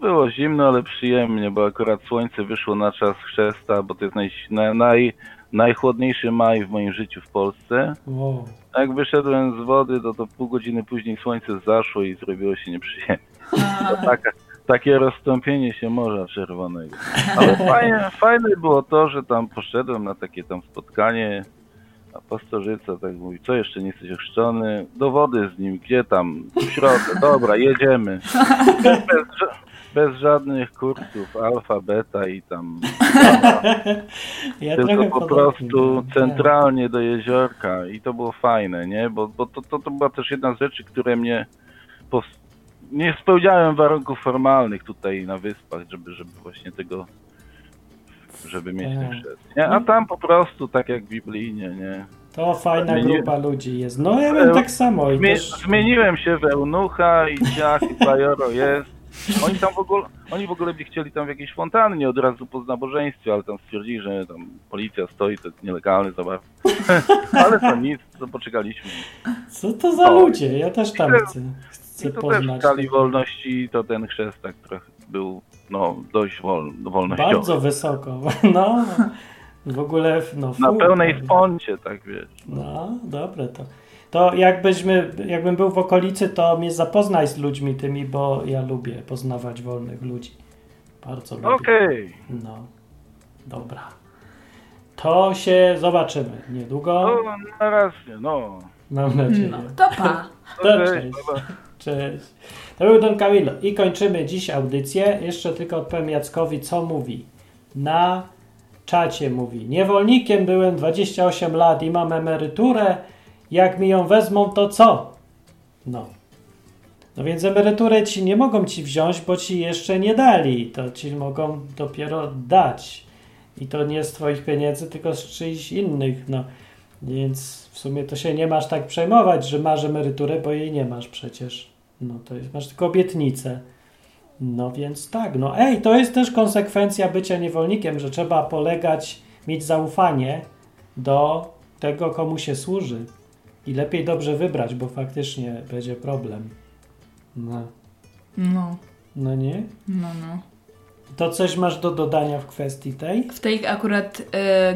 Było zimno, ale przyjemnie, bo akurat słońce wyszło na czas chrzesta, bo to jest naj, na- naj, najchłodniejszy maj w moim życiu w Polsce. Wow. Jak wyszedłem z wody, to, to pół godziny później słońce zaszło i zrobiło się nieprzyjemnie. (laughs) To taka, takie rozstąpienie się Morza Czerwonego. Ale (laughs) fajne, fajne było to, że tam poszedłem na takie tam spotkanie, a pastorzyca tak mówi, co jeszcze nie jesteś ochrzczony? Do wody z nim, gdzie tam? W środku, dobra, jedziemy. (laughs) Bez, bez żadnych kursów, alfa, beta i tam (laughs) Ja tylko po prostu tak. centralnie do jeziorka i to było fajne, nie? Bo, bo to, to, to była też jedna z rzeczy, które mnie pos- nie spełniałem warunków formalnych tutaj na wyspach, żeby, żeby właśnie tego żeby mieć ten Tak. chrzest. Nie? A tam po prostu tak jak biblijnie, nie? To fajna grupa ludzi jest. No ja bym tak samo. I Zmie- też... Zmieniłem się w eunucha i ciach i bajoro jest. Oni tam w ogóle, oni w ogóle by chcieli tam w jakiejś fontannie od razu po nabożeństwie, ale tam stwierdzili, że tam policja stoi, to jest nielegalny zabaw. (laughs) ale to nic, to poczekaliśmy. Co to za O. ludzie? Ja też tam chcę, chcę I to też poznać. w skali wolności to ten chrzest tak trochę był no, dość wol, wolnościowy. Bardzo wysoko. (laughs) No, w ogóle no, Na pełnej prawda? sponcie, tak wiesz. No, dobre to. To jakbyśmy, jakbym był w okolicy, to mnie zapoznaj z ludźmi tymi, bo ja lubię poznawać wolnych ludzi. Bardzo lubię. Okej, No, dobra. To się zobaczymy niedługo. no na razie, no. Mam nadzieję. No, to pa. To Okej, cześć. Cześć. To był Don Camillo. I kończymy dziś audycję. Jeszcze tylko odpowiem Jackowi, co mówi. Na czacie mówi. Niewolnikiem byłem 28 lat i mam emeryturę. Jak mi ją wezmą, to co? No. No więc emeryturę ci nie mogą ci wziąć, bo ci jeszcze nie dali. To ci mogą dopiero dać. I to nie z twoich pieniędzy, tylko z czyichś innych. No. Więc w sumie to się nie masz tak przejmować, że masz emeryturę, bo jej nie masz przecież. No to jest, masz tylko obietnicę. No więc tak, no ej, to jest też konsekwencja bycia niewolnikiem, że trzeba polegać, mieć zaufanie do tego, komu się służy. I lepiej dobrze wybrać, bo faktycznie będzie problem. No, No, no nie? no, no. To coś masz do dodania w kwestii tej? W tej akurat y,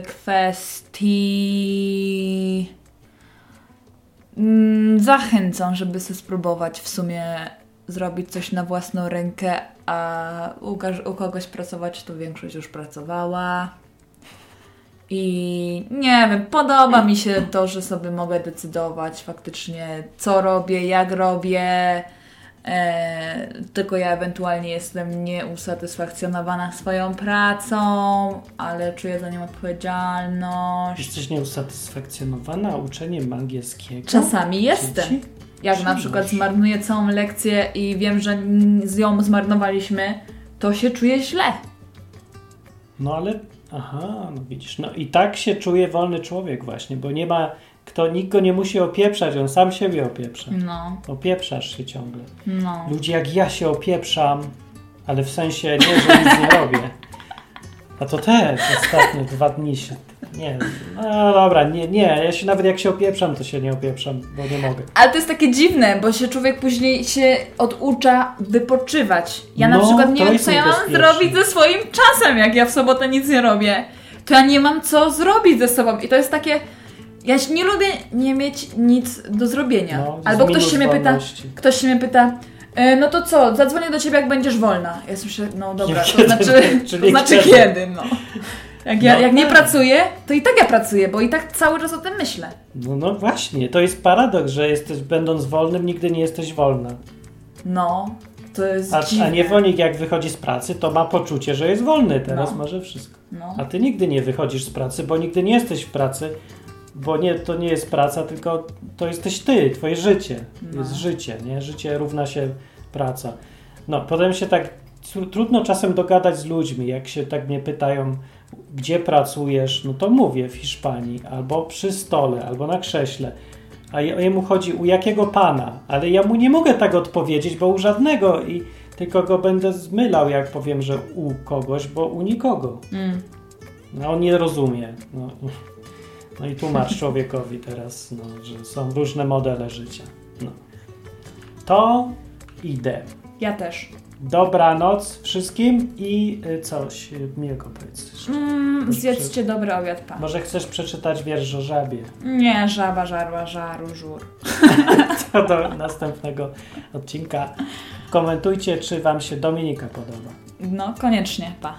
kwestii mm, zachęcam, żeby sobie spróbować w sumie zrobić coś na własną rękę, a u, u kogoś pracować to większość już pracowała. I nie wiem, podoba mi się to, że sobie mogę decydować faktycznie, co robię, jak robię. E, tylko ja ewentualnie jestem nieusatysfakcjonowana swoją pracą, ale czuję za nią odpowiedzialność. Jesteś nieusatysfakcjonowana uczeniem angielskiego? Czasami jestem. Dzieci? Jak na przykład zmarnuję całą lekcję i wiem, że z ją zmarnowaliśmy, to się czuję źle. No ale, aha, no widzisz, no i tak się czuje wolny człowiek właśnie, bo nie ma, kto, nikt go nie musi opieprzać, on sam siebie opieprza. No, Opieprzasz się ciągle. no. Ludzie jak ja się opieprzam, ale w sensie nie, że nic nie robię. A to też ostatnie dwa dni się, nie, no dobra, nie, nie, ja się nawet jak się opieprzam, to się nie opieprzam, bo nie mogę. Ale to jest takie dziwne, bo się człowiek później się oducza wypoczywać. Ja na No, przykład nie wiem, co ja mam zrobić ze swoim czasem, jak ja w sobotę nic nie robię. To ja nie mam co zrobić ze sobą. I to jest takie. Ja się nie lubię nie mieć nic do zrobienia. No, Albo ktoś się mnie pyta, ktoś się mnie pyta, e, no to co, zadzwonię do ciebie, jak będziesz wolna. Ja myślę, no dobra, to znaczy, to znaczy kiedy? kiedy, no. Jak, ja, No jak nie tak. pracuję, to i tak ja pracuję, bo i tak cały czas o tym myślę. No, no właśnie, to jest paradoks, że jesteś, będąc wolnym, nigdy nie jesteś wolna. No, to jest A, dziwne. a niewolnik jak wychodzi z pracy, to ma poczucie, że jest wolny, teraz No. może wszystko. No. A ty nigdy nie wychodzisz z pracy, bo nigdy nie jesteś w pracy, bo nie, to nie jest praca, tylko to jesteś ty, twoje życie. No. Jest życie, nie? Życie równa się praca. No, potem się tak tru- trudno czasem dogadać z ludźmi, jak się tak mnie pytają, gdzie pracujesz, no to mówię w Hiszpanii, albo przy stole, albo na krześle. A je- jemu chodzi, u jakiego pana? Ale ja mu nie mogę tak odpowiedzieć, bo u żadnego i tylko go będę zmylał, jak powiem, że u kogoś, bo u nikogo. Mm. No on nie rozumie. No, no i tłumacz człowiekowi teraz, no, że są różne modele życia. No. To idę. Ja też. Dobranoc wszystkim i y, coś miłego powiedz. Mm, zjedzcie dobry obiad, pan. Może chcesz przeczytać wiersz o żabie? Nie, żaba, żarła, żaru, żur. (laughs) To do następnego odcinka. Komentujcie, czy wam się Dominika podoba. No, koniecznie, pa.